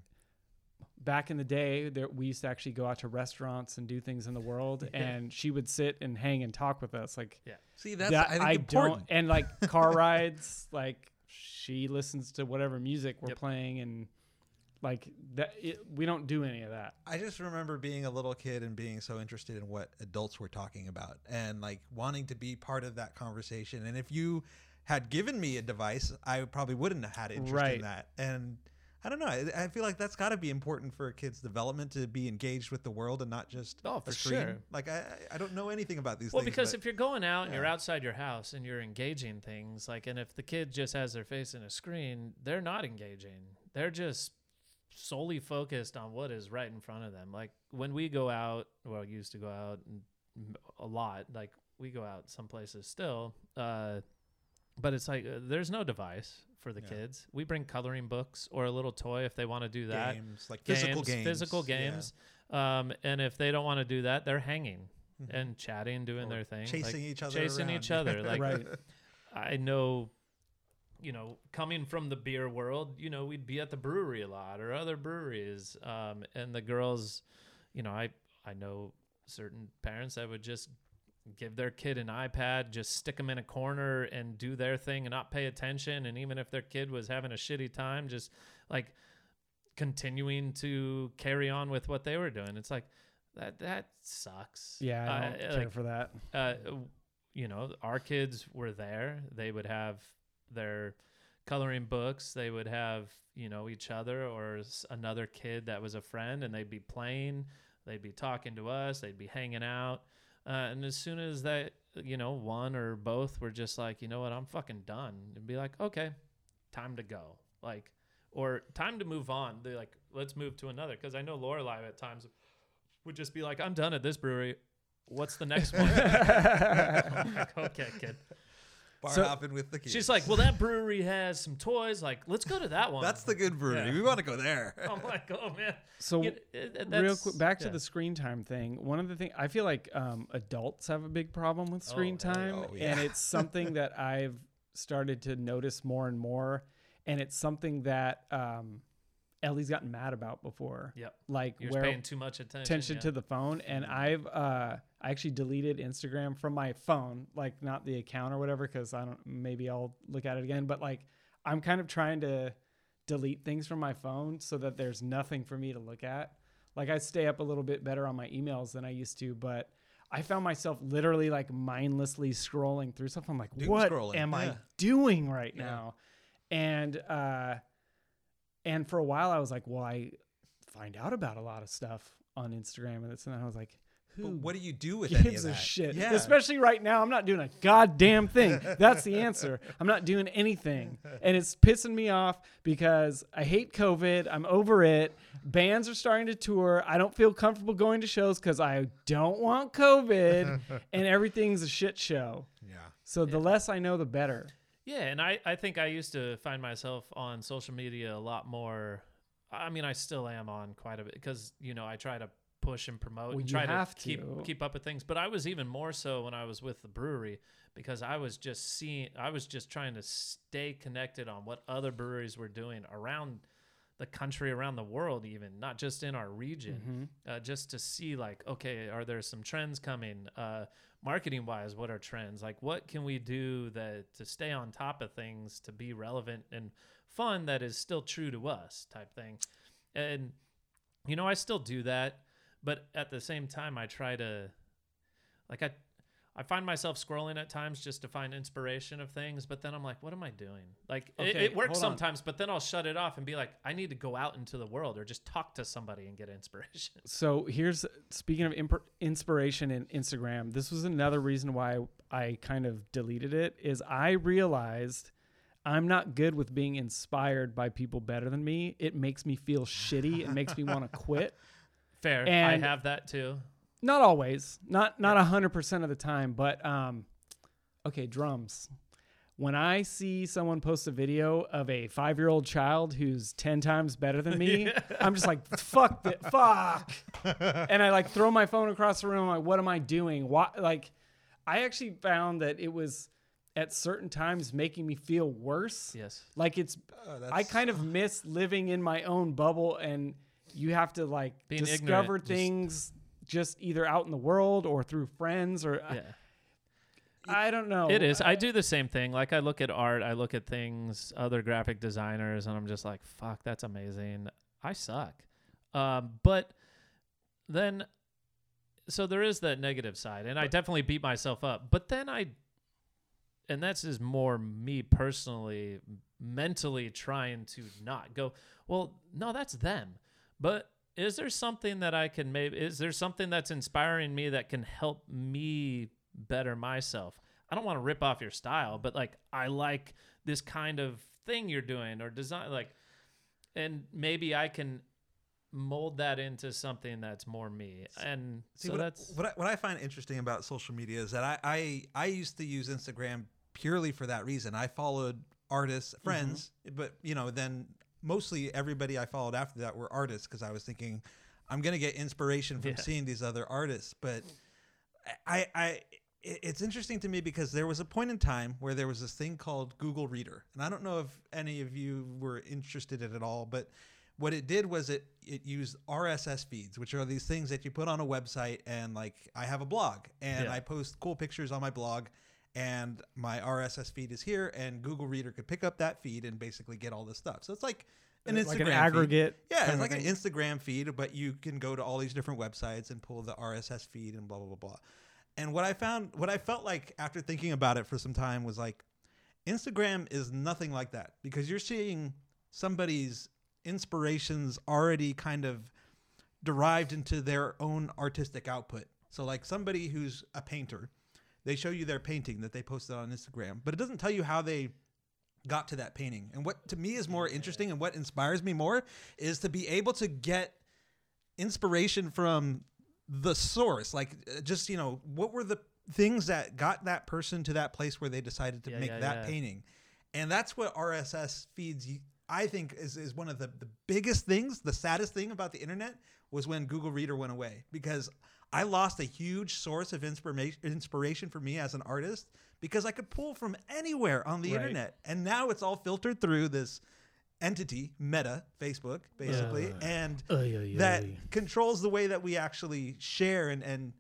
back in the day, there we used to actually go out to restaurants and do things in the world and she would sit and hang and talk with us like See, that's that I think I important. don't and like car rides like she listens to whatever music we're Yep. playing and Like that, it, we don't do any of that. I just remember being a little kid and being so interested in what adults were talking about and like wanting to be part of that conversation. And if you had given me a device, I probably wouldn't have had interest Right. in that. And I don't know. I, I feel like that's got to be important for a kid's development to be engaged with the world and not just Oh, for screen. sure. Like I, I I don't know anything about these Well, things. because but- if you're going out and you're outside your house and you're engaging things, like, and if the kid just has their face in a screen, they're not engaging. They're just solely focused on what is right in front of them. Like when we go out, well, used to go out a lot. Like we go out some places still, uh, but it's like uh, there's no device for the Yeah. kids. We bring coloring books or a little toy if they want to do that games, like physical games, physical yeah. games. Um, and if they don't want to do that, they're hanging Mhm. and chatting, doing Or their thing, like, chasing each other, chasing around. each other. Like Right. I know, you know, coming from the beer world, you know, we'd be at the brewery a lot or other breweries, um, and the girls, you know, I I know certain parents that would just give their kid an iPad, just stick them in a corner and do their thing and not pay attention. And even if their kid was having a shitty time, just like continuing to carry on with what they were doing. It's like that that sucks. Yeah, I Uh, don't care like, for that. uh, you know, our kids were there. They would have their coloring books. They would have, you know, each other or another kid that was a friend, and they'd be playing. They'd be talking to us. They'd be hanging out. Uh, and as soon as that, you know, one or both were just like, you know what, I'm fucking done. It'd be like, okay, time to go. Like, or time to move on. They're like, let's move to another. Because I know Lorelai at times would just be like, I'm done at this brewery. What's the next one? Like, okay, kid. Bar So- hopping with the kids. She's like, well, that brewery has some toys. Like, let's go to that one. that's the good brewery. Yeah. We want to go there. I'm like, oh man. So You- it- it- real quick, back to the screen time thing. One of the things I feel like um, adults have a big problem with screen Oh, hell time, yeah. Oh, and it's something that I've started to notice more and more, and it's something that um, Ellie's gotten mad about before. Yep. Like You're where paying too much attention. attention yeah. to the phone, and I've uh, I actually deleted Instagram from my phone, like not the account or whatever, because I don't. Maybe I'll look at it again, but like I'm kind of trying to delete things from my phone so that there's nothing for me to look at. Like I stay up a little bit better on my emails than I used to, but I found myself literally like mindlessly scrolling through stuff. I'm like, Doom what scrolling, am I doing right Yeah. now? And uh, and for a while I was like, well, I find out about a lot of stuff on Instagram and this and that. I was like, who But what do you do with any of gives that? a shit? Yeah. Especially right now, I'm not doing a goddamn thing. That's the answer. I'm not doing anything, and it's pissing me off because I hate COVID. I'm over it. Bands are starting to tour. I don't feel comfortable going to shows because I don't want COVID, and everything's a shit show. yeah. So the less I know, the better. Yeah, and I, I think I used to find myself on social media a lot more. I mean, I still am on quite a bit because you know I try to push and promote Well, and try to have keep to. keep up with things. But I was even more so when I was with the brewery because I was just seeing, I was just trying to stay connected on what other breweries were doing around the country, around the world, even not just in our region, uh, just to see like, okay, are there some trends coming? Uh, marketing wise, what are trends? Like, what can we do that to stay on top of things to be relevant and fun that is still true to us, type thing. And you know, I still do that, but at the same time, I try to, like, I. I find myself scrolling at times just to find inspiration of things, but then I'm like, what am I doing? Like, it, Okay, it works sometimes, but then I'll shut it off and be like, I need to go out into the world or just talk to somebody and get inspiration. So here's speaking of imp- inspiration in Instagram. This was another reason why I kind of deleted it. Is I realized I'm not good with being inspired by people better than me. It makes me feel shitty. It makes me want to quit. Fair. And- I have that too. Not always. Not not a hundred percent of the time. But um, okay, drums. When I see someone post a video of a five year old child who's ten times better than me, I'm just like, fuck that, fuck. and I like throw my phone across the room. Like, what am I doing? Why? Like, I actually found that it was at certain times making me feel worse. Yes. Like it's, Oh, I kind of miss living in my own bubble, and you have to like Being discover ignorant, things just either out in the world or through friends or Yeah. I, I don't know. It is. I do the same thing. Like I look at art, I look at things, other graphic designers, and I'm just like, fuck, that's amazing. I suck. Um, but then, so there is that negative side, and I definitely beat myself up. But then I, and that's is more me personally, mentally trying to not go. Well, no, that's them. But is there something that I can maybe? Is there something that's inspiring me that can help me better myself? I don't want to rip off your style, but like I like this kind of thing you're doing or design like and maybe I can mold that into something that's more me. And See, so what, that's what I, what I find interesting about social media is that I, I I used to use Instagram purely for that reason. I followed artists, Mm-hmm. friends, but you know, then mostly everybody I followed after that were artists because I was thinking I'm gonna get inspiration from Yeah. seeing these other artists. But I I it's interesting to me because there was a point in time where there was this thing called Google Reader, and I don't know if any of you were interested in it at all, but what it did was it it used RSS feeds, which are these things that you put on a website and like I have a blog and Yeah. I post cool pictures on my blog and my RSS feed is here and Google Reader could pick up that feed and basically get all this stuff. So it's like an Instagram like an feed. aggregate. Yeah, it's like an. Instagram feed, but you can go to all these different websites and pull the RSS feed and blah blah blah blah. And what I found, what I felt like after thinking about it for some time was like, Instagram is nothing like that because you're seeing somebody's inspirations already kind of derived into their own artistic output. So like somebody who's a painter, they show you their painting that they posted on Instagram, but it doesn't tell you how they got to that painting. And what to me is more interesting and what inspires me more is to be able to get inspiration from the source. Like uh, just, you know, what were the things that got that person to that place where they decided to Yeah, make yeah, that painting. And that's what RSS feeds you I think is, is one of the, the biggest things, the saddest thing about the internet was when Google Reader went away because I lost a huge source of inspiration inspiration for me as an artist because I could pull from anywhere on the Right. internet. And now it's all filtered through this entity, Meta, Facebook, basically, uh, and that controls the way that we actually share and, and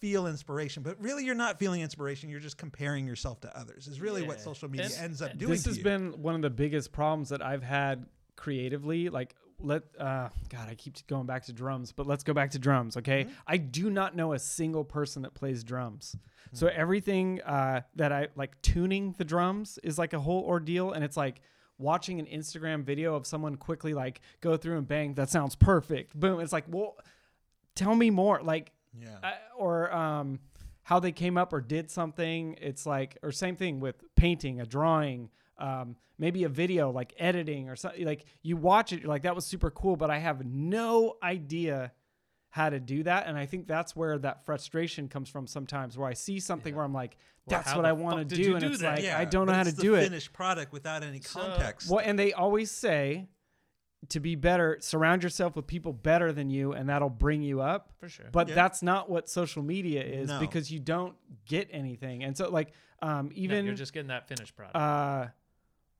feel inspiration. But really, you're not feeling inspiration. You're just comparing yourself to others. Is really what social media And- ends up doing. this to has you. been one of the biggest problems that I've had creatively. Like, let uh, God, I keep going back to drums, but let's go back to drums. Okay, Mm-hmm. I do not know a single person that plays drums. So everything uh, that I like tuning the drums is like a whole ordeal, and it's like watching an Instagram video of someone quickly like go through and bang that sounds perfect boom it's like well tell me more like yeah. I, or um, how they came up or did something. It's like, or same thing with painting, a drawing, um, maybe a video, like editing or something. Like you watch it, you're like, that was super cool, but I have no idea how to do that. And I think that's where that frustration comes from sometimes, where I see something Yeah. where I'm like, that's how what I want to do. And do it's that? like, yeah, I don't know how to the do it. Finished product without any So- context. Well, and they always say to be better, surround yourself with people better than you, and that'll bring you up. for sure. But Yeah. that's not what social media is No. because you don't get anything. And so, like, um, No, even you're just getting that finished product. uh,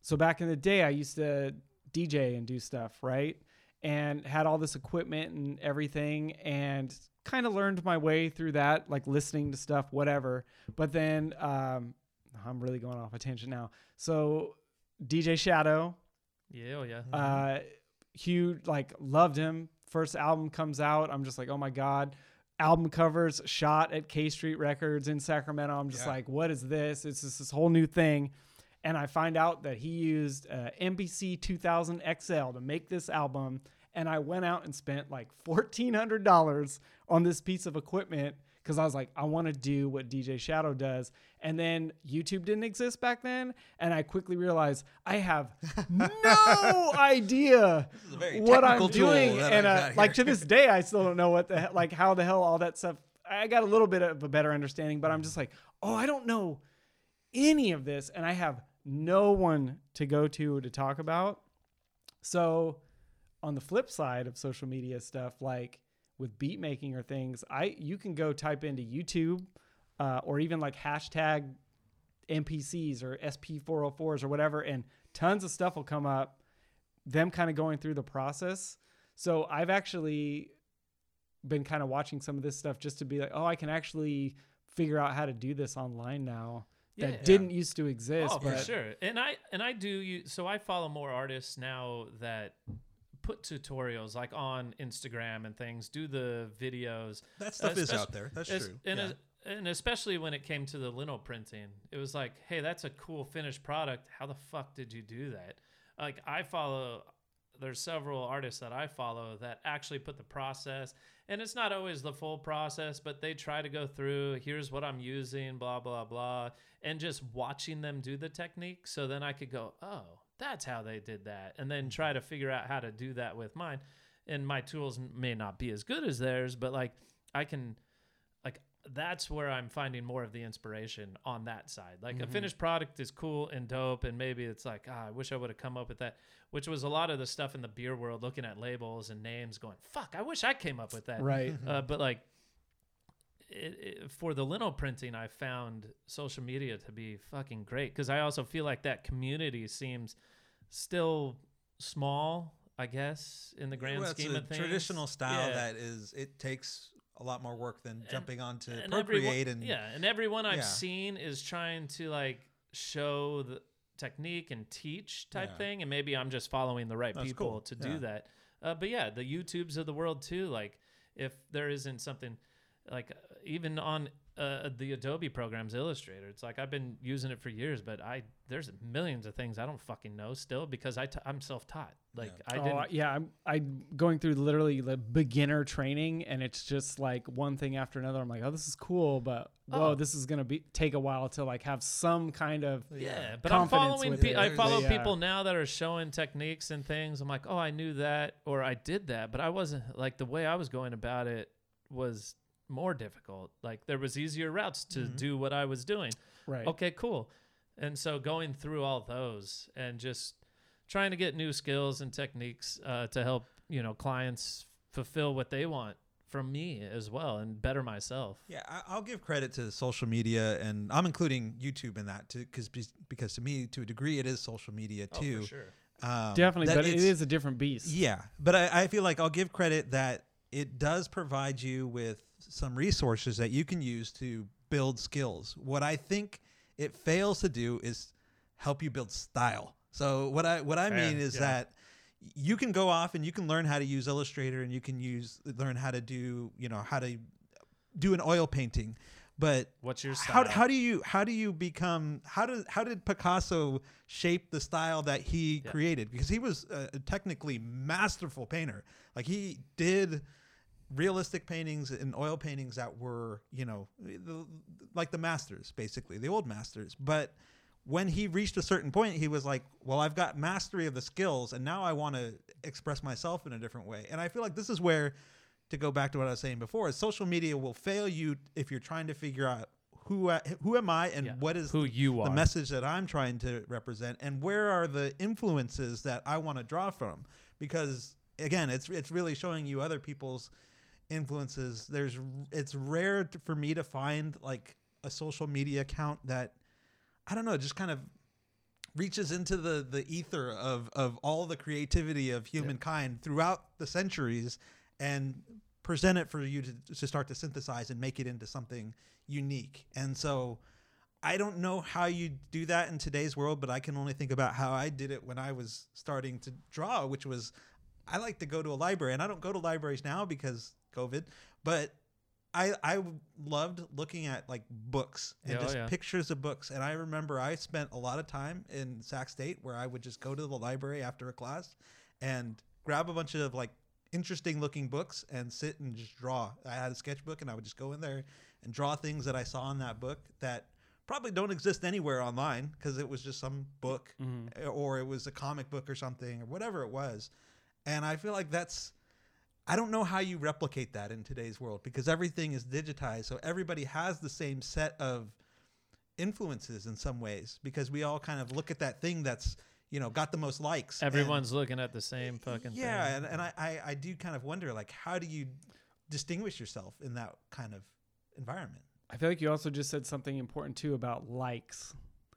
so back in the day, I used to DJ and do stuff, right? And had all this equipment and everything, and kind of learned my way through that, like listening to stuff, whatever. But then um, I'm really going off a tangent now. So DJ Shadow, yeah, oh yeah. uh, huge, like loved him. First album comes out, I'm just like, oh my god. Album covers shot at K Street Records in Sacramento. I'm just Yeah. like, what is this? It's just this whole new thing. And I find out that he used uh, MPC 2000 XL to make this album. And I went out and spent like $1,400 on this piece of equipment because I was like, I want to do what DJ Shadow does. And then YouTube didn't exist back then. And I quickly realized I have no idea This is a very what I'm doing. And I uh, like to this day, I still don't know what the hell, like how the hell all that stuff. I got a little bit of a better understanding, but I'm just like, oh, I don't know any of this. And I have no one to go to to talk about. So on the flip side of social media stuff, like with beat making or things, I you can go type into YouTube uh, or even like hashtag MPCs or SP404s or whatever, and tons of stuff will come up. Them kind of going through the process. So I've actually been kind of watching some of this stuff just to be like, oh, I can actually figure out how to do this online now that Yeah. didn't used to exist. Oh, for sure. And I and I do you so I follow more artists now that put tutorials like on Instagram and things, do the videos. That stuff is out there. That's Es- true. And, yeah. es- and especially when it came to the lino printing, it was like, hey, that's a cool finished product. How the fuck did you do that? Like I follow, there's several artists that I follow that actually put the process, and it's not always the full process, but they try to go through. Here's what I'm using, blah blah blah, and just watching them do the technique. So then I could go, oh, that's how they did that, and then mm-hmm. try to figure out how to do that with mine. And my tools may not be as good as theirs, but like I can that's where I'm finding more of the inspiration on that side. Like a finished product is cool and dope, and maybe it's like, ah, I wish I would have come up with that. Which was a lot of the stuff in the beer world, looking at labels and names, going, "Fuck, I wish I came up with that." Right. Uh, but like, it, it, for the lino printing, I found social media to be fucking great because I also feel like that community seems still small. I guess in the grand Well, scheme a of things, traditional style Yeah. that is it takes a lot more work than jumping onto and Procreate everyone, and yeah, and everyone I've yeah. seen is trying to like show the technique and teach type Yeah. thing, and maybe I'm just following the right That's people cool. to Yeah. do that. Uh, but yeah, the YouTubes of the world too. Like, if there isn't something like even on uh, the Adobe programs, Illustrator, it's like I've been using it for years, but I there's millions of things I don't fucking know still because I t- I'm self taught. Like I oh, didn't. I- yeah, I'm I'm going through literally the beginner training, and it's just like one thing after another. I'm like, oh, this is cool, but whoa, Oh. this is gonna be take a while to like have some kind of Yeah, but I'm confidence following. with Pe- I There's- follow Yeah. people now that are showing techniques and things. I'm like, oh, I knew that, or I did that, but I wasn't like the way I was going about it was more difficult. Like there was easier routes to Mhm. do what I was doing. right. Okay, cool. And so going through all those and just trying to get new skills and techniques uh, to help you know clients fulfill what they want from me as well and better myself. Yeah, I, I'll give credit to social media, and I'm including YouTube in that too, because because to me, to a degree, it is social media too. Oh, for sure. Um, Definitely, but it's- a different beast. Yeah, but I, I feel like I'll give credit that it does provide you with some resources that you can use to build skills. What I think it fails to do is help you build style. So what I what I Fair, mean is yeah. that you can go off and you can learn how to use Illustrator and you can use learn how to do you know how to do an oil painting, but What's your how, style? how do you how do you become how did how did Picasso shape the style that he Yeah. created because he was a technically masterful painter like he did realistic paintings and oil paintings that were you know the, like the masters basically the old masters but when he reached a certain point he was like well I've got mastery of the skills and now I want to express myself in a different way and I feel like this is where to go back to what I was saying before, is social media will fail you if you're trying to figure out who I, who am I and Yeah. what is who you are? the message that I'm trying to represent and where are the influences that I want to draw from because again it's it's really showing you other people's influences there's it's rare for me to find like a social media account that I don't know just kind of reaches into the the ether of of all the creativity of humankind throughout the centuries and present it for you to, to start to synthesize and make it into something unique. And so I don't know how you do that in today's world, but I can only think about how I did it when I was starting to draw, which was I like to go to a library, and I don't go to libraries now because COVID, but I I loved looking at like books and Yeah, oh just yeah. pictures of books. And I remember I spent a lot of time in Sac State where I would just go to the library after a class and grab a bunch of like interesting looking books and sit and just draw. I had a sketchbook and I would just go in there and draw things that I saw in that book that probably don't exist anywhere online because it was just some book Mhm. or it was a comic book or something or whatever it was. And I feel like that's I don't know how you replicate that in today's world because everything is digitized. So everybody has the same set of influences in some ways because we all kind of look at that thing that's, you know, got the most likes. and- Everyone's looking at the same fucking thing. yeah, thing. and, and I, I, I do kind of wonder like how do you distinguish yourself in that kind of environment? I feel like you also just said something important too about likes.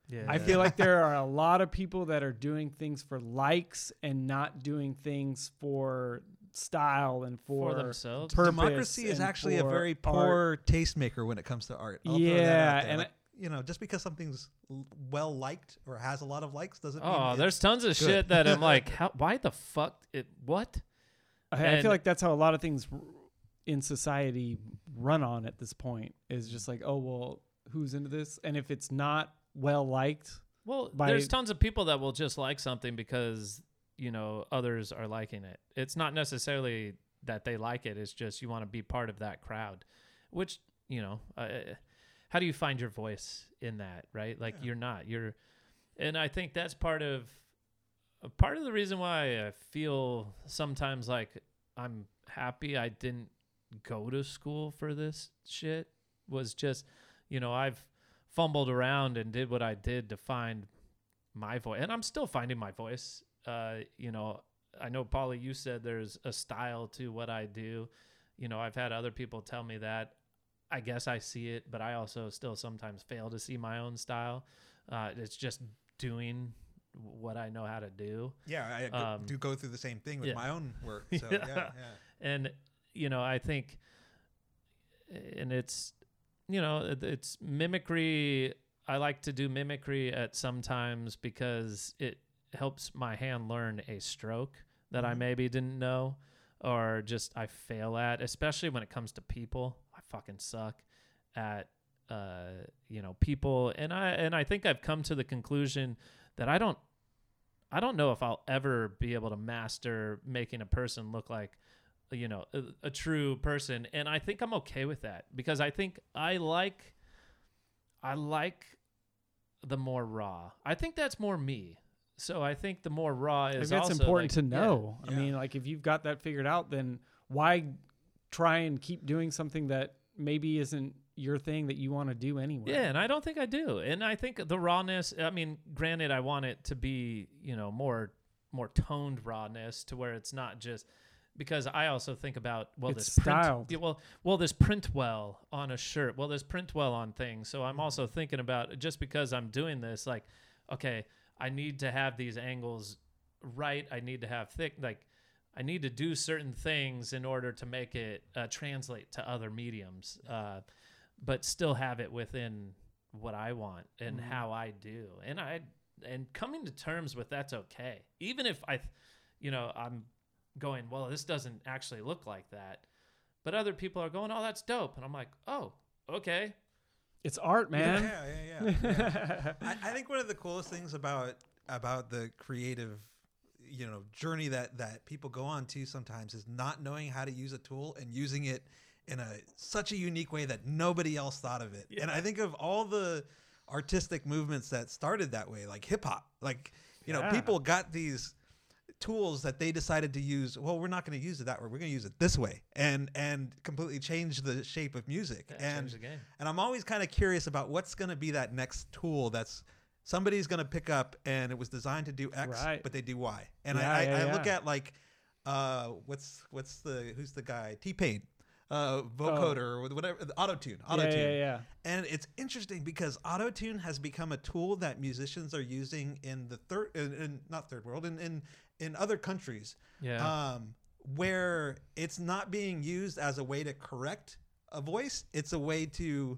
yeah. I feel like there are a lot of people that are doing things for likes and not doing things for style and for, for themselves. purpose Democracy is actually a for very art. poor tastemaker when it comes to art. I'll throw that out yeah, there. and Like, you know, just because something's well liked or has a lot of likes doesn't mean Oh, there's tons of good. shit that I'm like, how, why the fuck? It what? I, I feel like that's how a lot of things in society run on at this point. Is just like, oh well, who's into this? And if it's not well liked, Well, there's tons of people that will just like something because you know others are liking it. It's not necessarily that they like it. It's just you want to be part of that crowd, which you know. Uh, how do you find your voice in that? Right? Like Yeah. you're not. You're, and I think that's part of part of the reason why I feel sometimes like I'm happy I didn't go to school for this shit was just, you know, I've fumbled around and did what I did to find my voice, and I'm still finding my voice. Uh, you know, I know Paulie, you said there's a style to what I do. You know, I've had other people tell me that. I guess I see it, but I also still sometimes fail to see my own style. Uh, it's just doing what I know how to do. Yeah, I Um, do go through the same thing with yeah. my own work. So yeah, Yeah. yeah. and you know i think and it's you know it's mimicry i like to do mimicry at sometimes because it helps my hand learn a stroke that i Mhm. maybe didn't know or just i fail at especially when it comes to people. I fucking suck at uh you know people. And i and i think i've come to the conclusion that i don't i don't know if i'll ever be able to master making a person look like you know a, a true person. And i think i'm okay with that because i think i like i like the more raw. I think that's more me so i think the more raw I think is that's also, important like- to yeah. know. I Yeah. mean, like if you've got that figured out, then why try and keep doing something that maybe isn't your thing that you want to do anyway? Yeah, and I don't think I do. And I think the rawness, I mean, granted I want it to be, you know, more more toned rawness to where it's not just because I also think about well It's this print, styled. yeah, well well this print well on a shirt. Well this print well on things. So I'm mm. also thinking about just because I'm doing this like okay, I need to have these angles right. I need to have thick like I need to do certain things in order to make it uh, translate to other mediums. Uh, but still have it within what I want and Mhm. how I do. And I and coming to terms with that's okay. Even if I you know, I'm going, well, this doesn't actually look like that. But other people are going, "Oh, that's dope." And I'm like, "Oh, okay." It's art, man. Yeah, yeah, yeah. yeah. I, I think one of the coolest things about about the creative, you know, journey that that people go on to sometimes is not knowing how to use a tool and using it in a such a unique way that nobody else thought of it. And I think of all the artistic movements that started that way, like hip hop. Like, you know, people got these tools that they decided to use well we're not going to use it that way we're going to use it this way and and completely change the shape of music Yeah, and and I'm always kind of curious about what's going to be that next tool that's somebody's going to pick up and it was designed to do X, Right. but they do Y. And Yeah, I, I, yeah, I look at like, uh, what's what's the who's the guy T Pain, uh, vocoder or whatever, auto tune, auto Oh. yeah, yeah, yeah. And it's interesting because auto tune has become a tool that musicians are using in the third, in, in not third world, in in in other countries Yeah. um, where it's not being used as a way to correct a voice. It's a way to,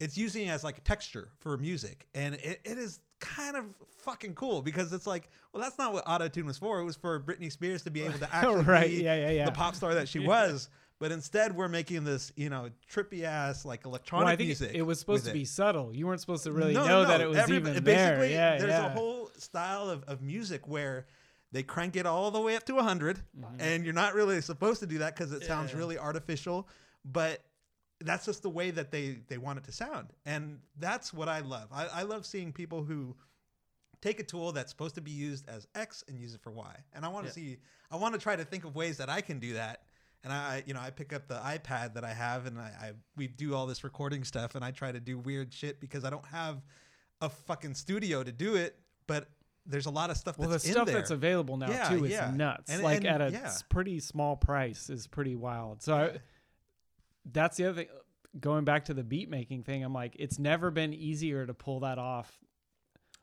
it's using it as like a texture for music. And it, it is kind of fucking cool because it's like, well, that's not what autotune was for. It was for Britney Spears to be able to actually Right, be yeah, yeah, yeah. the pop star that she was. But instead, we're making this, you know, trippy ass like electronic Well, I think music. it, it was supposed to it. be subtle. You weren't supposed to really No, know no, that it was even basically, there. Yeah, there's yeah. a whole style of, of music where they crank it all the way up to 100 mm-hmm. and you're not really supposed to do that because it sounds Yeah. really artificial but that's just the way that they they want it to sound and that's what i love i, I love seeing people who take a tool that's supposed to be used as x and use it for y and i want to Yeah. see i want to try to think of ways that i can do that and I, you know, I pick up the iPad that I have, and I, I we do all this recording stuff, and I try to do weird shit because I don't have a fucking studio to do it. But there's a lot of stuff well, the that's in stuff there. that's available now Yeah, too is yeah. nuts. And- like and- at a yeah. pretty small price is pretty wild. So I, that's the other thing. Going back to the beat making thing, I'm like, it's never been easier to pull that off.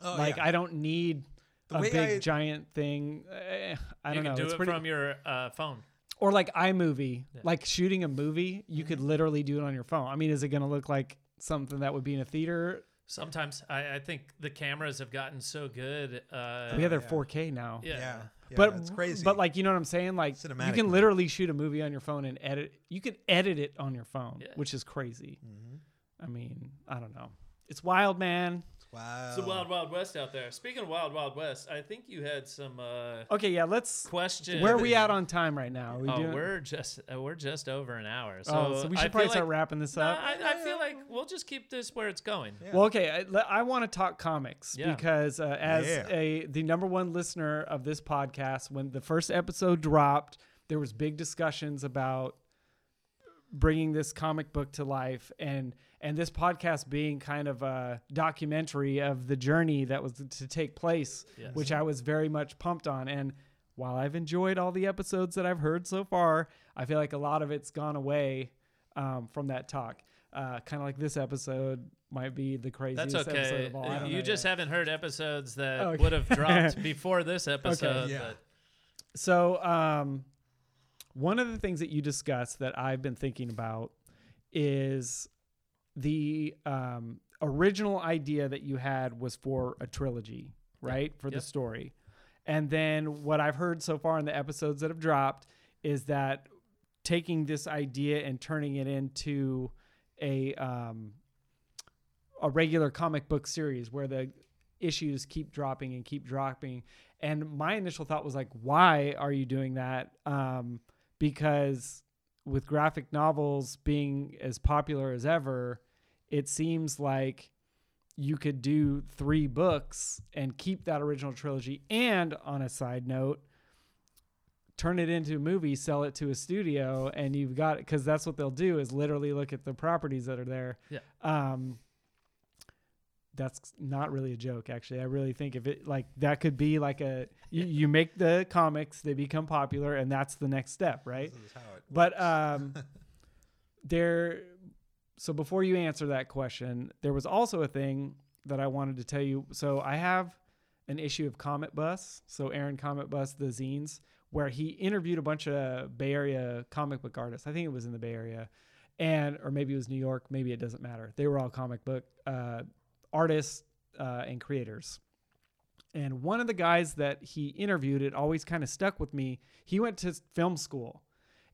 Oh, like yeah. I don't need The a big I- giant thing. Eh, I don't can know. do it's it pretty, from your uh, phone. or like iMovie, Yeah. like shooting a movie, you Mm-hmm. could literally do it on your phone. I mean, is it going to look like something that would be in a theater? Sometimes I, I think the cameras have gotten so good. Uh, yeah, they're yeah. 4K now. yeah. Yeah, yeah, but it's crazy. But like you know what I'm saying? Like you Cinematically. can literally shoot a movie on your phone and edit. You can edit it on your phone, Yeah. which is crazy. Mm-hmm. I mean, I don't know. It's wild, man. Wow, It's the wild, wild west out there. Speaking of wild, wild west, I think you had some uh, Okay, yeah. Let's. question. Where are we at on time right now? Are we Oh, doing? we're just uh, we're just over an hour. So, oh, so we should feel probably start like, wrapping this Nah, up. I, I feel like we'll just keep this where it's going. Yeah. Well, okay. I, I want to talk comics Yeah. because uh, as Yeah. a the number one listener of this podcast, when the first episode dropped, there was big discussions about bringing this comic book to life and and this podcast being kind of a documentary of the journey that was to take place, Yes. which I was very much pumped on. And while I've enjoyed all the episodes that I've heard so far, I feel like a lot of it's gone away um, from that talk. Uh, kind of like this episode might be the craziest That's episode okay. of all. I You just yet. haven't heard episodes that Okay. would have dropped before this episode. Yeah. but- So, um, one of the things that you discussed that I've been thinking about is the um, original idea that you had was for a trilogy, right? For the story. And then what I've heard so far in the episodes that have dropped is that taking this idea and turning it into a um, a regular comic book series where the issues keep dropping and keep dropping. And my initial thought was like, why are you doing that? Um, because with graphic novels being as popular as ever, it seems like you could do three books and keep that original trilogy. And on a side note, turn it into a movie, sell it to a studio, and you've got it because that's what they'll do is literally look at the properties that are there. Yeah. Um, that's not really a joke, actually. I really think if it like that could be like a you, you make the comics, they become popular, and that's the next step, right? This is how it But works. um, there. So before you answer that question, there was also a thing that I wanted to tell you. So I have an issue of Cometbus. So Aaron Cometbus, the zines, where he interviewed a bunch of Bay Area comic book artists. I think it was in the Bay Area, and or maybe it was New York. Maybe it doesn't matter. They were all comic book uh, artists uh, and creators. And one of the guys that he interviewed, it always kind of stuck with me. He went to film school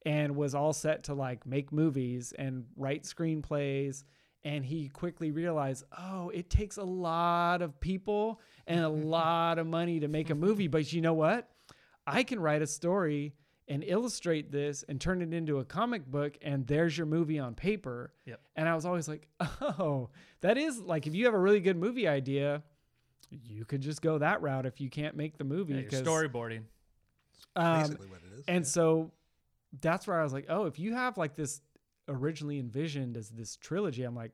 and was all set to like make movies and write screenplays. And he quickly realized, oh, it takes a lot of people and a lot of money to make a movie. But you know what? I can write a story and illustrate this and turn it into a comic book, and there's your movie on paper. Yep. And I was always like, oh, that is like if you have a really good movie idea, you could just go that route if you can't make the movie. Yeah, you're 'cause, storyboarding. um, basically what it is. and yeah. so that's where I was like, oh, if you have like this originally envisioned as this trilogy, I'm like,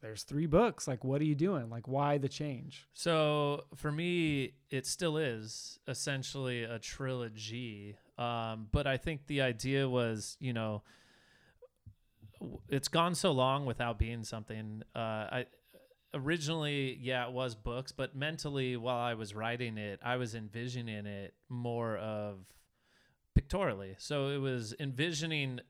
there's three books. Like, what are you doing? Like, why the change? So for me, it still is essentially a trilogy. Um, but I think the idea was, you know, it's gone so long without being something. Uh, I originally, yeah, it was books, but mentally, while I was writing it, I was envisioning it more of pictorially. So it was envisioning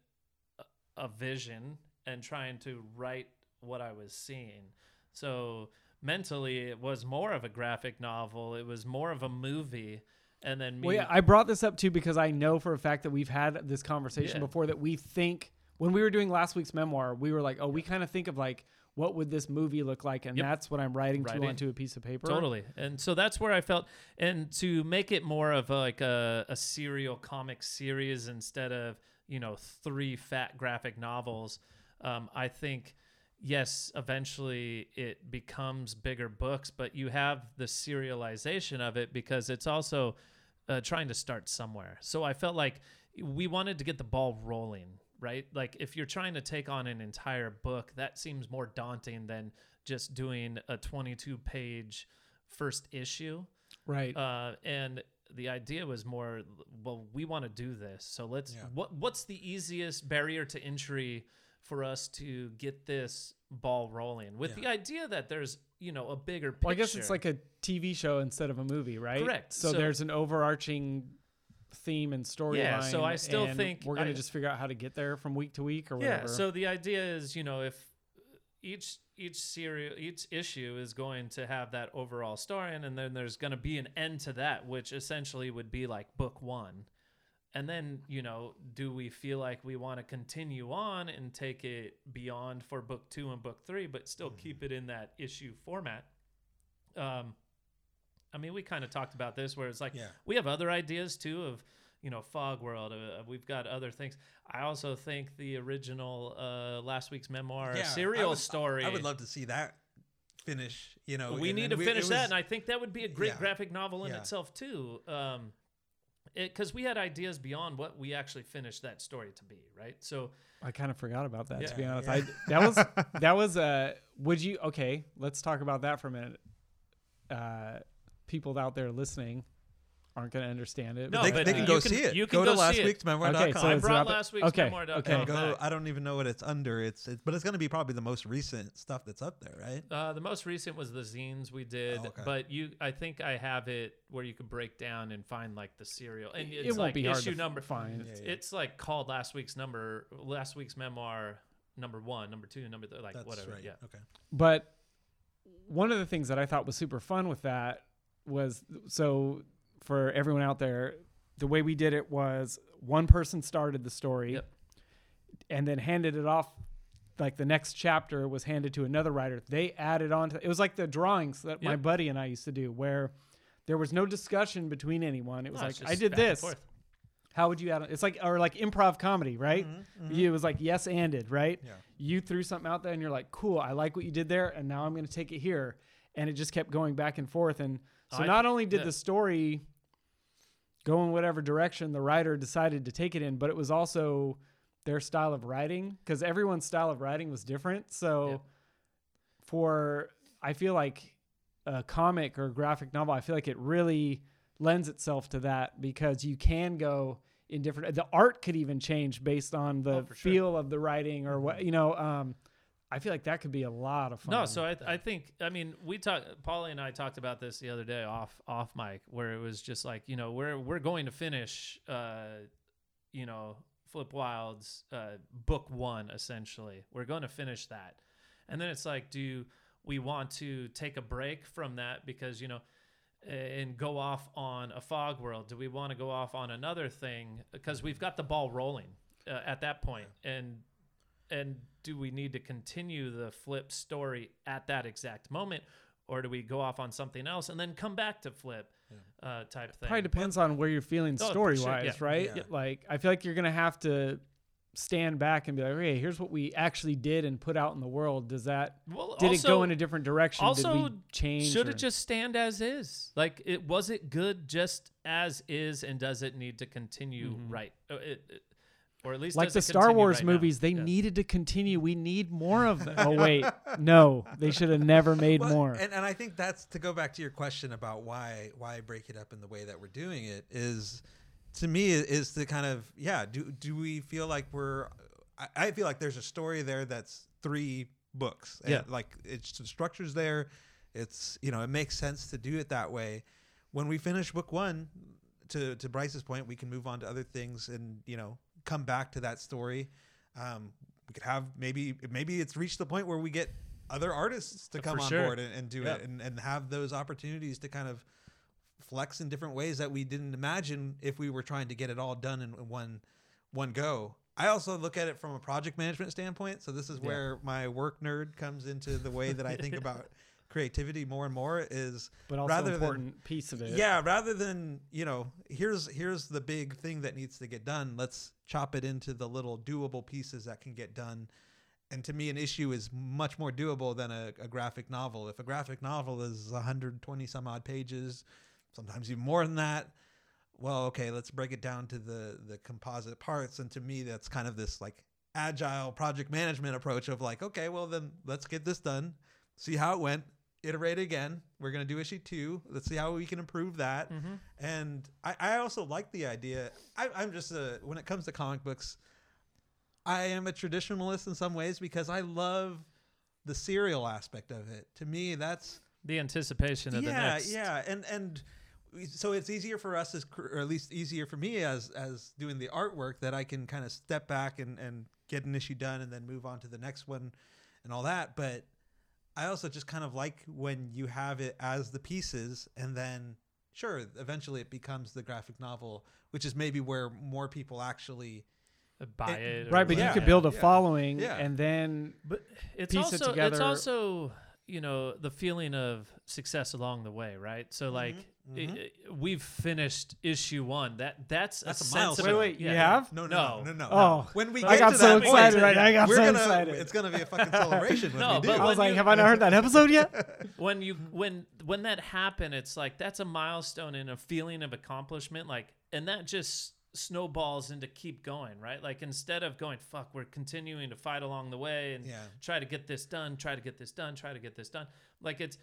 a- vision and trying to write what I was seeing. So mentally, it was more of a graphic novel. It was more of a movie, and then me. Well, yeah, I brought this up too because I know for a fact that we've had this conversation Yeah. before that we think when we were doing last week's memoir, we were like, oh, we kind of think of like, what would this movie look like? And Yep. that's what I'm writing, Writing. to onto a piece of paper. Totally. And so that's where I felt, and to make it more of a, like a, a serial comic series instead of, you know, three fat graphic novels, um, I think, yes, eventually it becomes bigger books, but you have the serialization of it because it's also uh, trying to start somewhere. So I felt like we wanted to get the ball rolling, right? Like if you're trying to take on an entire book, that seems more daunting than just doing a 22 page first issue. Right. Uh, and the idea was more, well, we want to do this. So let's, Yeah. what, what's the easiest barrier to entry for us to get this ball rolling with Yeah. the idea that there's, you know, a bigger picture. well, I guess it's like a TV show instead of a movie, right? Correct. So, So- there's an overarching theme and storyline. Yeah, so I still and think we're gonna I- just figure out how to get there from week to week or whatever. Yeah. So the idea is, you know, if each each serial each issue is going to have that overall story and, and then there's going to be an end to that which essentially would be like book 1 and then you know do we feel like we want to continue on and take it beyond for book 2 and book 3 but still keep it in that issue format um I mean we kind of talked about this where it's like Yeah. we have other ideas too of you know fog world uh, we've got other things i also think the original uh last week's memoir Yeah, I serial would- story I would love to see that finish. You know, we and- need and to we- finish it that and i think that would be a great Yeah. graphic novel in Yeah. itself too um because we had ideas beyond what we actually finished that story to be right so I kind of forgot about that to be honest. Yeah. I that was that was uh would you okay, let's talk about that for a minute. Uh people out there listening aren't going to understand it. No, they, but they can you go can- see it. you can go, go to last see it. week's memoir.com. Okay, so i it's brought about the- last week's okay, memoir okay. and go. I don't even know what it's under. It's, it's but it's going to be probably the most recent stuff that's up there, right? Uh, the most recent was the zines we did, Oh, okay. but you, I think I have it where you could break down and find like the serial, and It won't like be hard issue to number. find. Yeah, yeah. It's like called last week's number, last week's memoir, number one, number two, number th- like That's whatever. right. Yeah, Okay. But one of the things that I thought was super fun with that was so for everyone out there, the way we did it was one person started the story Yep. and then handed it off like the next chapter was handed to another writer. They added on to it was like the drawings that my buddy and I used to do where there was no discussion between anyone. It was No, like I did this. How would you add on? It's like or like improv comedy, right? Mm-hmm, You- It was like yes anded, right? Yeah. You threw something out there and you're like, cool, I like what you did there, and now I'm going to take it here, and it just kept going back and forth. And so I- not only did yeah. the story go in whatever direction the writer decided to take it in, but it was also their style of writing because everyone's style of writing was different. So Yep. for I feel like a comic or graphic novel, I feel like it really lends itself to that because you can go in different the art could even change based on the Oh, for sure. feel of the writing or what you know um I feel like that could be a lot of fun. No, so I, I think I mean we talked. Paulie and I talked about this the other day off off mic, where it was just like you know we're we're going to finish, uh, you know, Flip Wild's uh, book one essentially. We're going to finish that, and then it's like, do we want to take a break from that because you know, and go off on a fog world? Do we want to go off on another thing because we've got the ball rolling uh, at that point, and and do we need to continue the flip story at that exact moment or do we go off on something else and then come back to flip uh, type thing probably depends on where you're feeling Oh, for story sure, wise, yeah. right? Yeah. Like I feel like you're gonna have to stand back and be like, okay, here's what we actually did and put out in the world. Does that well, did it go in a different direction? also, did we change? should or- it just stand as is like it was it good just as is and does it need to continue right Uh, it, it- or at least like the Star Wars right now? movies, they Yeah. needed to continue. We need more of them. oh wait, no, they should have never made Well, more. And, and I think that's to go back to your question about why why break it up in the way that we're doing it is to me is the kind of yeah do do we feel like we're I, I feel like there's a story there that's three books and Yeah. like it's the structures there it's you know it makes sense to do it that way when we finish book one to to Bryce's point we can move on to other things and you know come back to that story um, we could have maybe maybe it's reached the point where we get other artists to For come on sure. board and, and do Yeah. it and, and have those opportunities to kind of flex in different ways that we didn't imagine if we were trying to get it all done in one one go. I also look at it from a project management standpoint. So this is where my work nerd comes into the way that I think about creativity more and more is but also rather than- important piece of it. yeah, rather than, you know, here's here's the big thing that needs to get done. Let's chop it into the little doable pieces that can get done. And to me, an issue is much more doable than a, a graphic novel. If a graphic novel is 120 some odd pages, sometimes even more than that, well, okay, let's break it down to the the composite parts. And to me, that's kind of this like agile project management approach of like, okay, well then let's get this done, see how it went, iterate again. We're gonna do issue two. Let's see how we can improve that. Mm-hmm. And I, I also like the idea. I, I'm just a when it comes to comic books, I am a traditionalist in some ways because I love the serial aspect of it. To me, that's the anticipation of the yeah, next yeah, and and so it's easier for us as, or at least easier for me as as doing the artwork that I can kind of step back and and get an issue done and then move on to the next one, and all that. But I also just kind of like when you have it as the pieces, and then sure, eventually it becomes the graphic novel, which is maybe where more people actually. Uh, buy It- it, Right, but you could build a yeah, following yeah. and then But it's piece it also it's also you know the feeling of success along the way, right? So mm-hmm. like i- mhm. i- we've finished issue one. That that's That's a sense milestone. of- Wait, wait, you have? No, No. no, no, no, no. Oh. when we I get got to so that point, excited right now. I got we're so gonna, excited. It's gonna be a fucking celebration when No, we but do. I was when like, you- have I not heard that episode yet? when you when when that happened it's like that's a milestone and a feeling of accomplishment like and that just snowballs into keep going right like instead of going fuck we're continuing to fight along the way and Yeah. try to get this done try to get this done try to get this done like it's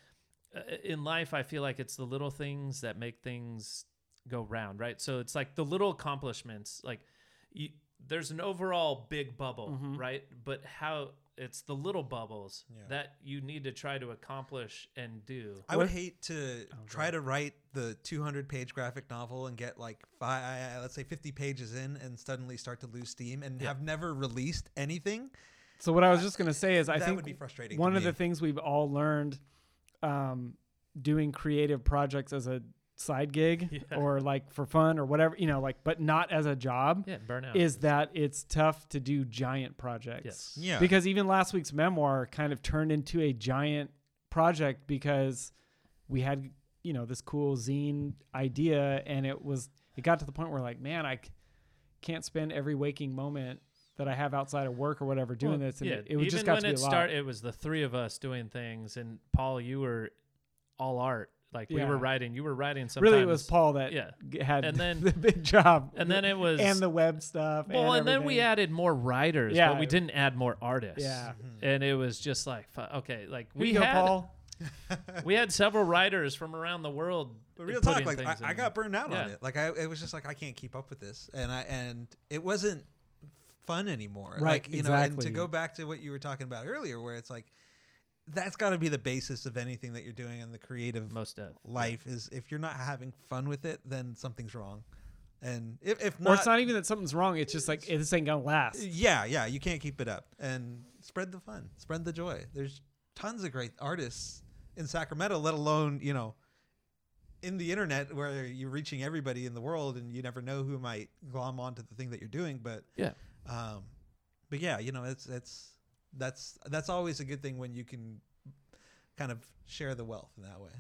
in life i feel like it's the little things that make things go round right so it's like the little accomplishments like you, there's an overall big bubble Mhm. right but how it's the little bubbles Yeah. that you need to try to accomplish and do I would hate to Oh, try God. to write the 200 page graphic novel and get like five, let's say 50 pages in and suddenly start to lose steam and Yeah. have never released anything. So what I was just gonna say is, I that think would be frustrating. one to of the things we've all learned um, doing creative projects as a side gig Yeah. or like for fun or whatever, you know, like, but not as a job, Yeah, burnout is that it's tough to do giant projects. Yes. yeah, Because even last week's memoir kind of turned into a giant project because we had, you know, this cool zine idea and it was, it got to the point where like, man, I c- can't spend every waking moment that I have outside of work or whatever doing Well, this. And yeah, it, it was even just got when to be it started, it was the three of us doing things, and Paul, you were all art. Like we were writing, you were writing. Sometimes, really, it was Paul that Yeah, had And then- the big job. and then it was and the web stuff. well, and, then we added more writers, Yeah. but we didn't add more artists. Yeah. Mm-hmm. and it was just like okay, like Here we go, had Paul. we had several writers from around the world. But real talk, like I, I got burned out on it. Like I, it was just like I can't keep up with this, and I and it wasn't fun anymore. Right, Like you know, and exactly. to go back to what you were talking about earlier, where it's like that's got to be the basis of anything that you're doing in the creative most of life. Is if you're not having fun with it, then something's wrong. And if if not, or it's not even that something's wrong. It's just like this ain't gonna last. yeah, yeah, you can't keep it up. And spread the fun, spread the joy. There's tons of great artists in Sacramento, let alone you know in the internet where you're reaching everybody in the world and you never know who might glom onto the thing that you're doing. But Yeah. Um, but yeah, you know, it's it's that's that's always a good thing when you can kind of share the wealth in that way.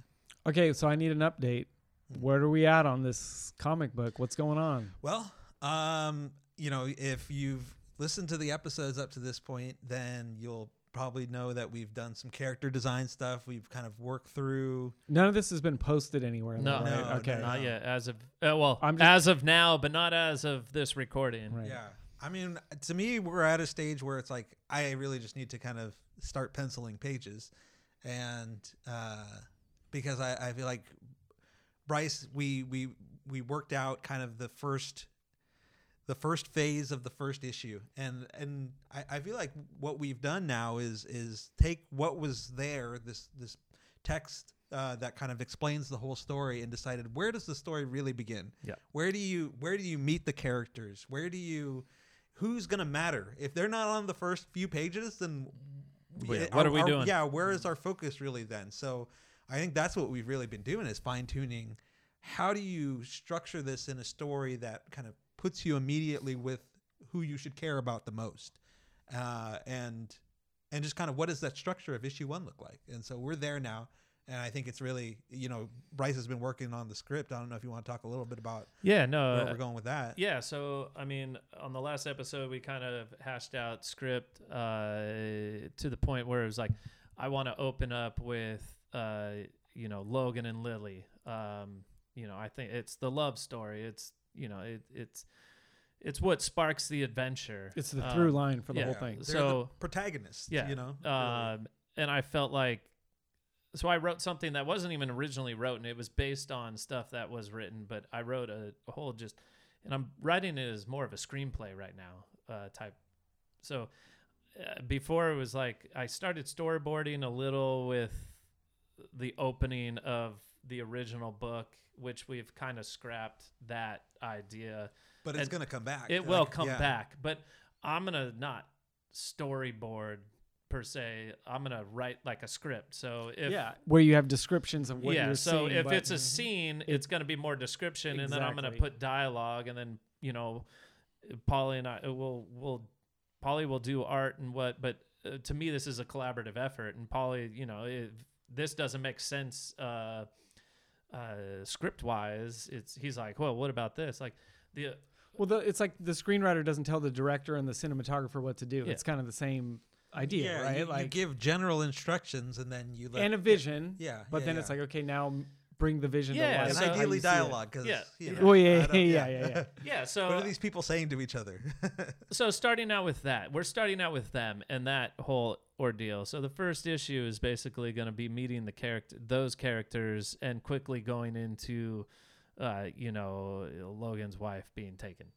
Okay, so I need an update. Hmm. Where are we at on this comic book? What's going on? Well, um, you know, if you've listened to the episodes up to this point, then you'll probably know that we've done some character design stuff. We've kind of worked through. None of this has been posted anywhere. No. though, right? No, okay. no, not no. yet. As of uh, well, I'm just- as of now, but not as of this recording. Right. Yeah. I mean, to me, we're at a stage where it's like I really just need to kind of start penciling pages, and uh, because I, I feel like Bryce, we we we worked out kind of the first the first phase of the first issue, and and I, I feel like what we've done now is is take what was there this this text uh, that kind of explains the whole story and decided where does the story really begin? Yeah. where do you where do you meet the characters? Where do you who's gonna matter? If they're not on the first few pages then Yeah, what are we doing? yeah where is our focus really then? So i think that's what we've really been doing is fine-tuning how do you structure this in a story that kind of puts you immediately with who you should care about the most. Uh, and and just kind of what does that structure of issue one look like? And so we're there now and i think it's really you know bryce has been working on the script i don't know if you want to talk a little bit about Yeah, no. where uh, we're going with that Yeah, so I mean, on the last episode, we kind of hashed out script uh, to the point where it was like, I want to open up with, uh, you know, Logan and Lily. Um, you know, I think it's the love story. It's you know, it, it's it's what sparks the adventure. It's the Um, through line for the yeah. whole thing. They're So- the protagonists yeah, you know Um, and I felt like, so I wrote something that wasn't even originally written. It was based on stuff that was written, but I wrote a, a whole just, and I'm writing it as more of a screenplay right now, uh, type. So uh, before it was like I started storyboarding a little with the opening of the original book, which we've kind of scrapped that idea. but it's and gonna come back It will come yeah. back, but I'm gonna not storyboard per se. I'm gonna write like a script. So if yeah, where you have descriptions of what yeah, you're so seeing. if it's a scene, it's going to be more description, and then I'm going to put dialogue, and then you know, Polly and I will will Polly will do art and what, but uh, to me this is a collaborative effort, and Polly, you know, if this doesn't make sense uh, uh, script wise, it's he's like, well, what about this? Like the well, the, it's like the screenwriter doesn't tell the director and the cinematographer what to do. Yeah. It's kind of the same idea, yeah, right? You, you like give general instructions and then you let and a vision. yeah, But yeah, then yeah. it's like, okay, now bring the vision Yeah, to life. and so- ideally dialogue because Yeah. you know, Well, yeah, I don't- yeah, yeah, yeah. yeah, so what are these people saying to each other? so starting out with that we're starting out with them and that whole ordeal so the first issue is basically going to be meeting the character those characters and quickly going into uh, you know logan's wife being taken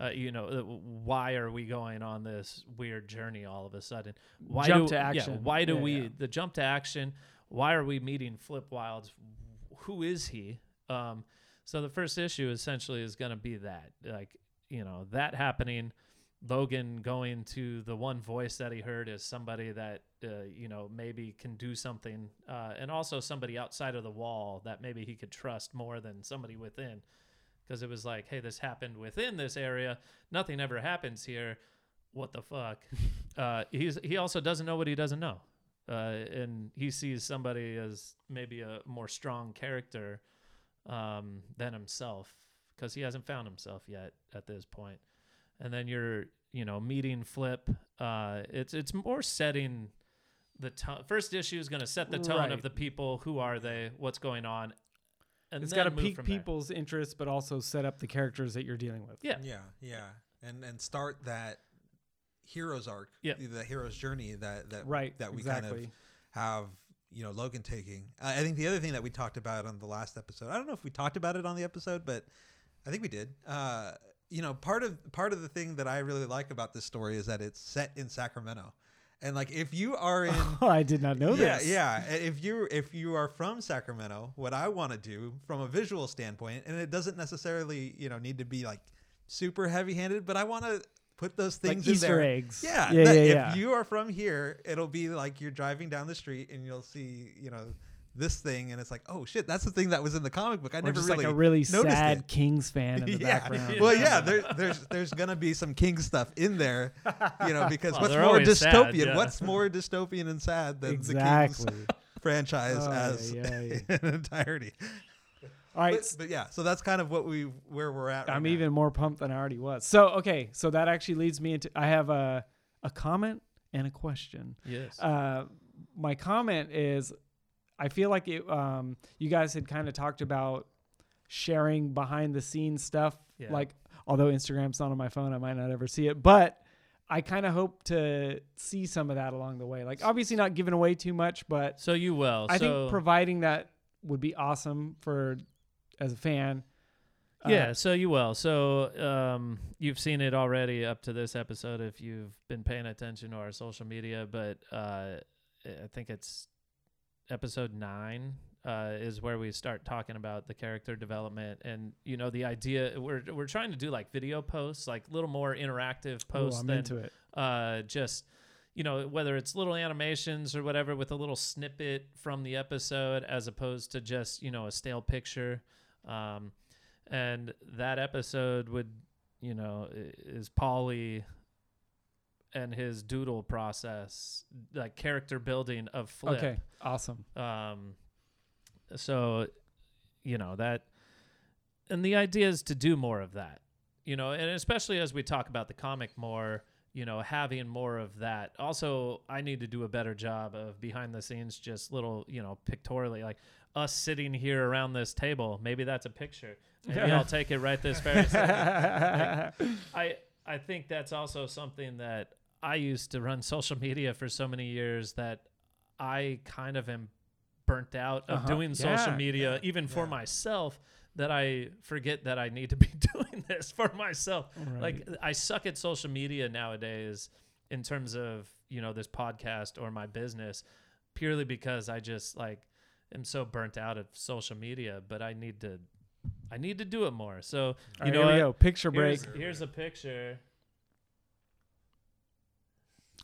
uh, you know, uh, why are we going on this weird journey all of a sudden? Why Jump do, to Yeah, action. why do Yeah, we yeah. the jump to action? Why are we meeting Flip Wilds? Who is he? Um, so the first issue essentially is going to be that, like, you know, that happening. Logan going to the one voice that he heard is somebody that uh, you know maybe can do something, uh, and also somebody outside of the wall that maybe he could trust more than somebody within, because it was like, hey, this happened within this area, nothing ever happens here. What the fuck? uh, he's he also doesn't know what he doesn't know, uh, and he sees somebody as maybe a more strong character um, than himself because he hasn't found himself yet at this point. And then you're, you know, meeting Flip. Uh, it's it's more setting the tone. First issue is going to set the tone Right. of the people. Who are they? What's going on? And It's then got to move pique from there. people's interest, but also set up the characters that you're dealing with. Yeah. yeah, yeah, and and start that hero's arc, Yeah. the hero's journey that that Right. that we exactly. kind of have you know Logan taking. I I think the other thing that we talked about on the last episode, I don't know if we talked about it on the episode, but I think we did. Uh, you know, part of part of the thing that I really like about this story is that it's set in Sacramento, and like if you are oh, in Oh, I did not know yeah, this. yeah. If you if you are from Sacramento, what I want to do from a visual standpoint, and it doesn't necessarily you know need to be like super heavy handed, but I want to put those Like things in Easter there. eggs. Yeah, Yeah, yeah, if you are from here, it'll be like you're driving down the street and you'll see you know this thing, and it's like oh shit, that's the thing that was in the comic book. I Or never just really like a really noticed sad it. Kings fan in the yeah. background. Well, yeah, there, there's there's gonna be some King stuff in there, you know, because Well, what's more always sad, dystopian? yeah. What's more dystopian and sad than the Kings exactly. franchise Oh, as yeah, an entirety. All right. But, but yeah, so that's kind of what we where we're at. I'm now. even more pumped than I already was. So okay, so that actually leads me into I have a a comment and a question. Yes. Uh, my comment is, I feel like it. Um, you guys had kind of talked about sharing behind the scenes stuff. Yeah. Like, although Instagram's not on my phone, I might not ever see it, but. I kind of hope to see some of that along the way. Like, obviously, not giving away too much, but so you will. I so, think providing that would be awesome for as a fan. Uh, Yeah, so you will. So um, you've seen it already up to this episode if you've been paying attention to our social media, but uh, I think it's episode nine uh, is where we start talking about the character development and you know the idea. We're we're trying to do like video posts, like little more interactive Ooh, posts I'm than into it. uh, just you know whether it's little animations or whatever with a little snippet from the episode as opposed to just you know a stale picture um, and that episode would you know is Polly and his doodle process like character building of flip Okay, awesome. um, so, you know, that, and the idea is to do more of that, you know, and especially as we talk about the comic more, you know, having more of that. Also, I need to do a better job of behind the scenes, just little, you know, pictorially, like us sitting here around this table. Maybe that's a picture. Maybe I'll take it right this very second. I I think that's also something that I used to run social media for so many years that I kind of am burnt out of Uh-huh. doing social Yeah, media yeah, even for myself that I forget that I need to be doing this for myself. Like I suck at social media nowadays in terms of, you know, this podcast or my business purely because I just like am so burnt out of social media, but I need to I need to do it more. So, you right, know here we go. Picture break. Here's, here's a picture.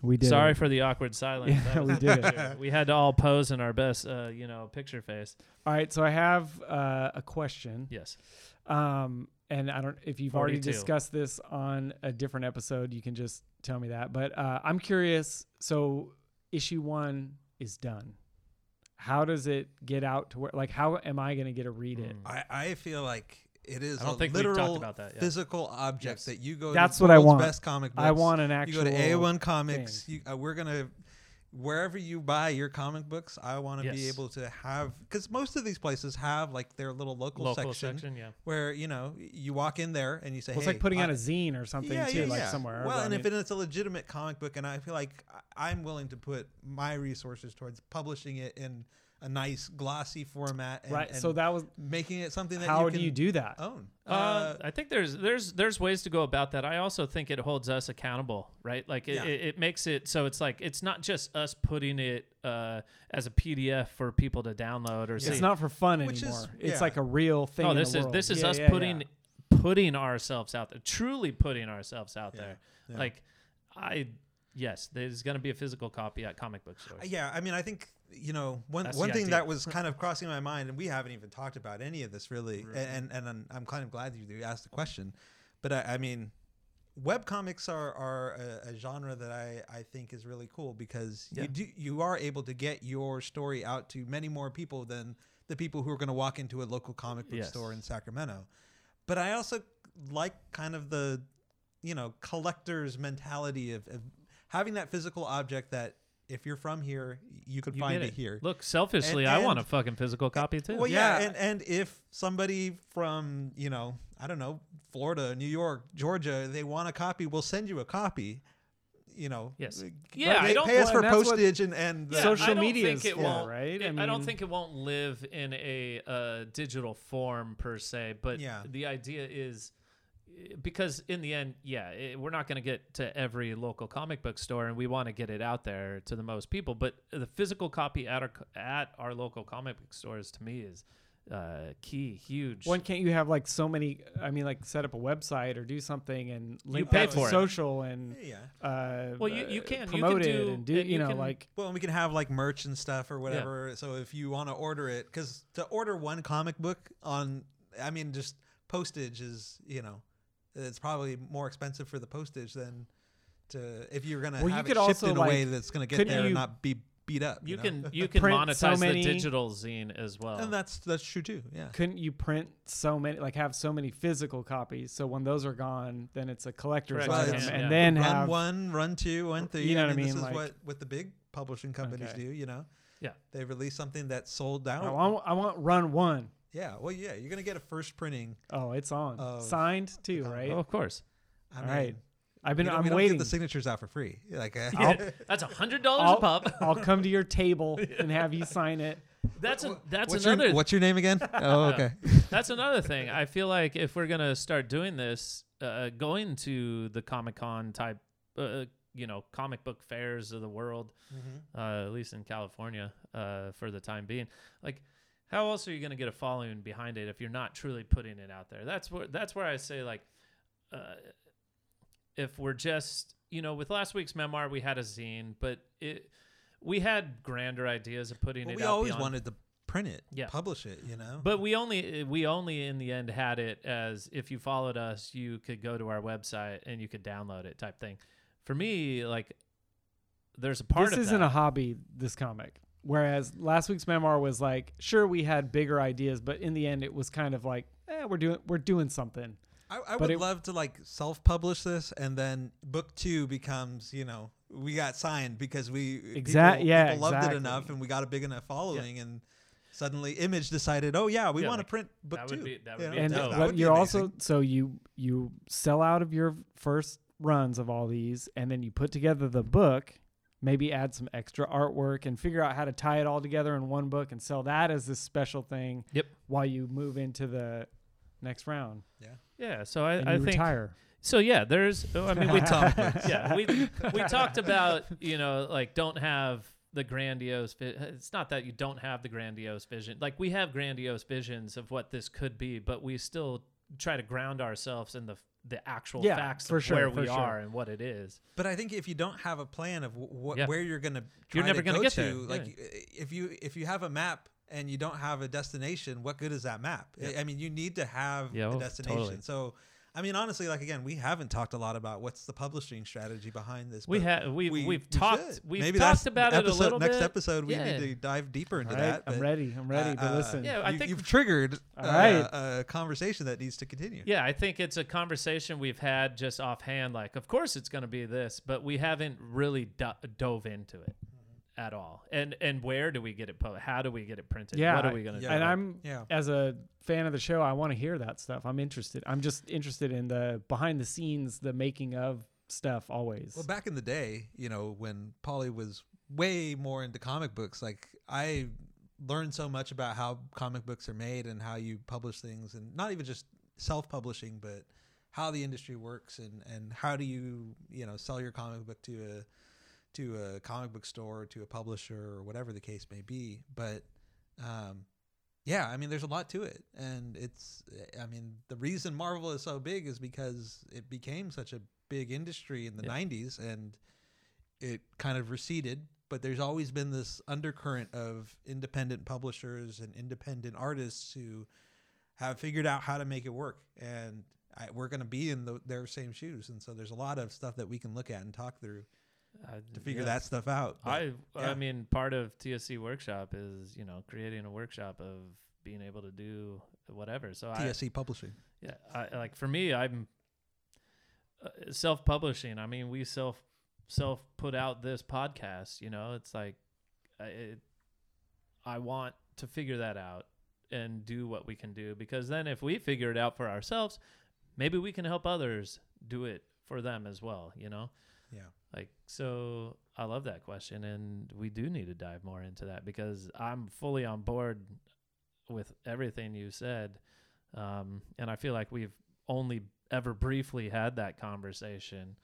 We did. Sorry it. for the awkward silence. Yeah, we did it. We had to all pose in our best, uh, you know, picture face. All right, so I have uh, a question. Yes. Um, and I don't if you've already discussed this on a different episode, you can just tell me that. But uh, I'm curious. So issue one is done. How does it get out to where? Like, how am I going to get to read it? Mm. I, I feel like it is I don't a think we've talked literal about that yet. physical object Yes. that you go. That's to what I world's want. Best comic books. I want an action. You actual. go to A1 Comics. You, uh, we're gonna wherever you buy your comic books. I want to be Yes. able to have because most of these places have like their little local, Local section, section, yeah. where you know you walk in there and you say, Well, it's hey, like putting I- out a zine or something too, like somewhere. Well, I and mean- if it's a legitimate comic book, and I feel like I- I'm willing to put my resources towards publishing it in a nice glossy format, and, right, and so that was making it something that how you do can you do that? own. Uh, I think there's there's there's ways to go about that. I also think it holds us accountable, right? Like it, Yeah. it, it makes it so it's like it's not just us putting it uh, as a PDF for people to download or see. It's not for fun Which is- anymore. it's like a real thing. no, in the this is world. this is Yeah, us yeah, putting yeah. putting ourselves out there, truly putting ourselves out Yeah, there. yeah. Like I yes, there's going to be a physical copy at comic book stores. Yeah, I mean, I think you know one That's one thing idea. that was kind of crossing my mind, and we haven't even talked about any of this really, Right. and and I'm, I'm kind of glad you asked the question, but I, I mean, web comics are are a, a genre that I I think is really cool because Yeah. you do you are able to get your story out to many more people than the people who are going to walk into a local comic book Yes. store in Sacramento, but I also like kind of the you know collector's mentality of, of having that physical object that if you're from here you could You find get it. here Look, selfishly, And- I want a fucking physical copy too. well yeah, Yeah. and and if somebody from you know i don't know florida new york georgia they want a copy we'll send you a copy you know Yes. Yeah, but I they don't- pay us well, for and that's what- postage and and Yeah, Social media think is it for, won't, right? it- I I, don't think it won't live in a uh, digital form per se, but Yeah. the idea is because in the end, yeah, it, we're not going to get to every local comic book store, and we want to get it out there to the most people. But the physical copy at our at our local comic book stores to me is uh, key, huge. When can't you have like so many? I mean, like set up a website or do something and link pay that to for it. social and yeah uh, Well, you- you can- you can promote it do- and do uh, you, you know can- like well and we can have like merch and stuff or whatever so if you want to order it because to order one comic book on i mean just postage is you know it's probably more expensive for the postage than to if you're gonna Well, you have could it shipped also, in a way like, that's gonna get couldn't there and you- not be beat up you know? can you can Print so monetize many- the digital zine as well. and that's that's true too yeah couldn't you print so many like have so many physical copies so when those are gone then it's a collector's Well, item it's- and yeah. then run have one run two run three You know I what I mean, mean, this is like- what what the big publishing companies Okay. do you know Yeah. they release something that's sold out I want, I want run one. Yeah well yeah you're gonna get a first printing Oh, it's on Of signed too, comic right? oh, of course. I All mean, right. I've been we don't- I'm we don't waiting. get the signatures out for free like uh, I'll- That's a hundred dollars a I'll, pop. I'll come to your table and have you sign it. That's a, that's what's another Your, what's your name again? Oh, okay. that's another thing. I feel like if we're gonna start doing this, uh, going to the Comic Con type, uh, you know, comic book fairs of the world, uh, at least in California, uh, for the time being, like. How else are you going to get a following behind it if you're not truly putting it out there? That's where that's where I say like, uh, if we're just you know with last week's memoir we had a zine, but it we had grander ideas of putting Well, it we out. always beyond- wanted to print it, Yeah. publish it. You know. but we only we only in the end had it as if you followed us, you could go to our website and you could download it type thing. For me, like there's a part this of isn't that. a hobby. This comic. Whereas last week's memoir was like, sure, we had bigger ideas, but in the end, it was kind of like, eh, we're doing we're doing something. I, I would it- love to like self-publish this, and then book two becomes, you know, we got signed because we Exact- people, yeah, people loved it enough, and we got a big enough following, and suddenly Image decided, oh yeah, we Yeah, want to like, print book that two. would be- that would know? be and dope. that would be you're amazing. also so you you sell out of your first runs of all these, and then you put together the book. Maybe add some extra artwork and figure out how to tie it all together in one book and sell that as this special thing. Yep. While you move into the next round yeah. Yeah. So I, and I you think retire. so. Yeah, there's. Oh, I mean, we talked. yeah, we we talked about you know like don't have the grandiose. vi- It's not that you don't have the grandiose vision. Like we have grandiose visions of what this could be, but we still try to ground ourselves in the the actual Yeah, facts for of sure, where for we sure. are and what it is. But I think if you don't have a plan of wh- what Yeah. where you're gonna You're never to gonna go get to, there. like Yeah. if you if you have a map and you don't have a destination, what good is that map? I- I mean, you need to have Yeah, a oh, destination. totally. So, I mean, honestly, like again, we haven't talked a lot about what's the publishing strategy behind this. We have we we, we've we talked should. we've Maybe talked that's about it a episode- little next bit. episode. We Yeah. need to dive deeper into All right, that. I'm but, ready. I'm ready to uh, listen. Yeah, I you, think- you've triggered All uh, right. a conversation that needs to continue. Yeah, I think it's a conversation we've had just offhand. Like, of course it's going to be this, but we haven't really do- dove into it at all. And and where do we get it? Po- how do we get it printed? Yeah, what are we going to yeah. do? and I'm Yeah. as a fan of the show, I want to hear that stuff. I'm interested. I'm just interested in the behind the scenes, the making of stuff always. Well, back in the day, you know, when Polly was way more into comic books, like I learned so much about how comic books are made and how you publish things, and not even just self-publishing, but how the industry works and and how do you you know sell your comic book to a to a comic book store, to a publisher, or whatever the case may be. But um, yeah, I mean, there's a lot to it, and it's I mean, the reason Marvel is so big is because it became such a big industry in the Yeah. 90s and it kind of receded but there's always been this undercurrent of independent publishers and independent artists who have figured out how to make it work and I, we're going to be in the, their same shoes and so there's a lot of stuff that we can look at and talk through Uh, to figure yeah. that stuff out But I yeah. I mean, part of TSC workshop is you know creating a workshop of being able to do whatever. So I, TSC publishing Yeah, I, like for me, I'm uh, self-publishing. I mean, we self self put out this podcast. You know, it's like I- it, I want to figure that out and do what we can do because then if we figure it out for ourselves, maybe we can help others do it for them as well. You know, yeah like so. I love that question, and we do need to dive more into that because I'm fully on board with everything you said. Um, and I feel like we've only ever briefly had that conversation.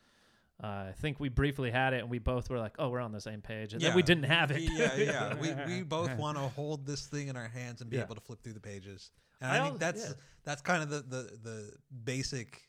Uh, I think we briefly had it, and we both were like, "Oh, we're on the same page," and then we didn't have it. yeah yeah we, we both want to hold this thing in our hands and be Yeah. able to flip through the pages and I i, think that's yeah. that's kind of the, the the basic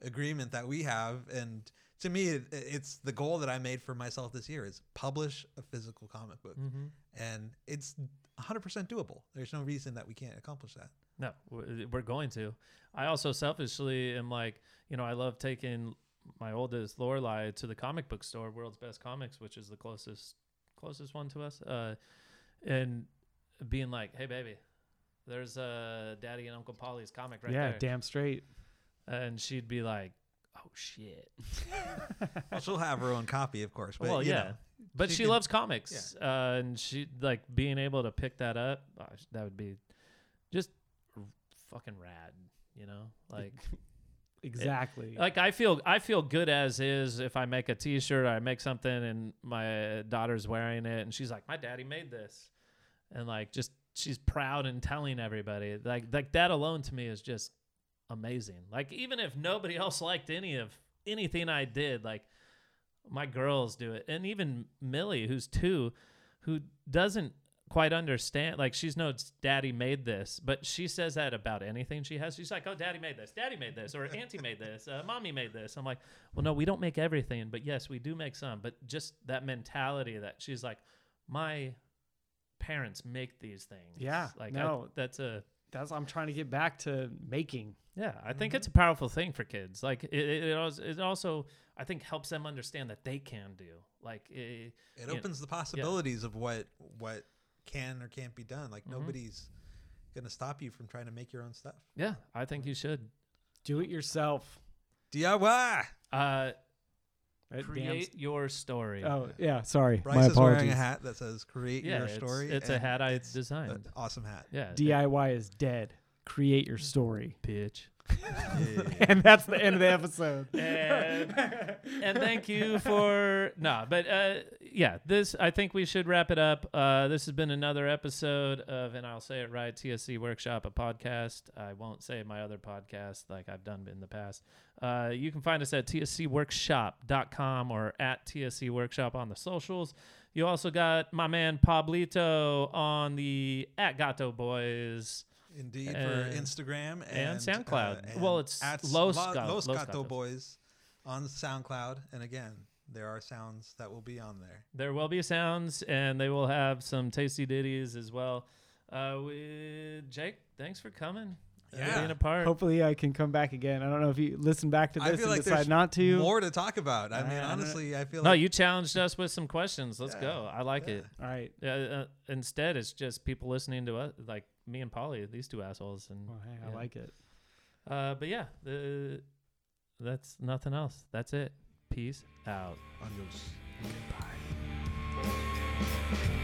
agreement that we have and to me it, it's the goal that i made for myself this year is publish a physical comic book mm-hmm. and it's 100% doable there's no reason that we can't accomplish that No, we're we're going to. I also selfishly am like, you know, I love taking my oldest Lorelai to the comic book store, World's Best Comics, which is the closest closest one to us, uh, and being like, "Hey, baby, there's uh, Daddy and Uncle Polly's comic right yeah, there," Yeah, damn straight. and she'd be like, "Oh shit." well she'll have her own copy of course but well, you yeah, know, but she she, can- loves comics, uh, and she like being able to pick that up. Gosh, that would be just r- fucking rad, you know, like. Exactly. like I feel I feel good as is if I make a T-shirt or I make something and my daughter's wearing it and she's like, my daddy made this, and like just she's proud and telling everybody like like that alone to me is just amazing. Like even if nobody else liked any of anything I did, like my girls do it, and even Millie, who's two, who doesn't quite understand like she's no daddy made this but she says that about anything she has. She's like oh daddy made this. Daddy made this. Or auntie made this. Uh, mommy made this. I'm like well no we don't make everything but yes we do make some. But just that mentality that she's like my parents make these things. Yeah, like I- no. that's a That's I'm trying to get back to making. yeah, I think Mm-hmm. it's a powerful thing for kids. Like it, it, it, also, it also, I think, helps them understand that they can do. Like, it, it you- opens the possibilities of what what can or can't be done like Mhm. nobody's gonna stop you from trying to make your own stuff yeah, I think you should Do it yourself. diy uh, Right? create your story. Oh yeah, sorry. Bryce My is apologies. wearing a hat that says "Create yeah, Your it's, Story." it's a hat I designed. awesome hat. Yeah, DIY is dead. Create your story. bitch. and that's the end of the episode. And, and thank you for no, but uh, yeah, this I think we should wrap it up. Uh, this has been another episode of, and I'll say it right, TSC Workshop, a podcast. I won't say my other podcast like I've done in the past. Uh, you can find us at tscworkshop.com or at TSC Workshop on the socials. You also got my man Pablito on the at Gato Boys Indeed, And- for Instagram and and, SoundCloud. and Well, it's at Los La- Gat- Los Los Gato Gatos. Boys on SoundCloud. And again, there are sounds that will be on there. There will be sounds, and they will have some tasty ditties as well. Uh, we, Jake, thanks for coming. Yeah. being a part. Hopefully, I can come back again. I don't know if you listen back to I this feel and like decide not to. More to talk about. I I mean, honestly, I feel no, like you challenged us with some questions. Let's Yeah. go. I like Yeah. it. All right. Yeah, uh, instead, it's just people listening to us, like me and Polly, these two assholes, and Well, hey, I Yeah. like it. uh, but yeah, the, that's nothing else. That's it. Peace out. Adios. Bye.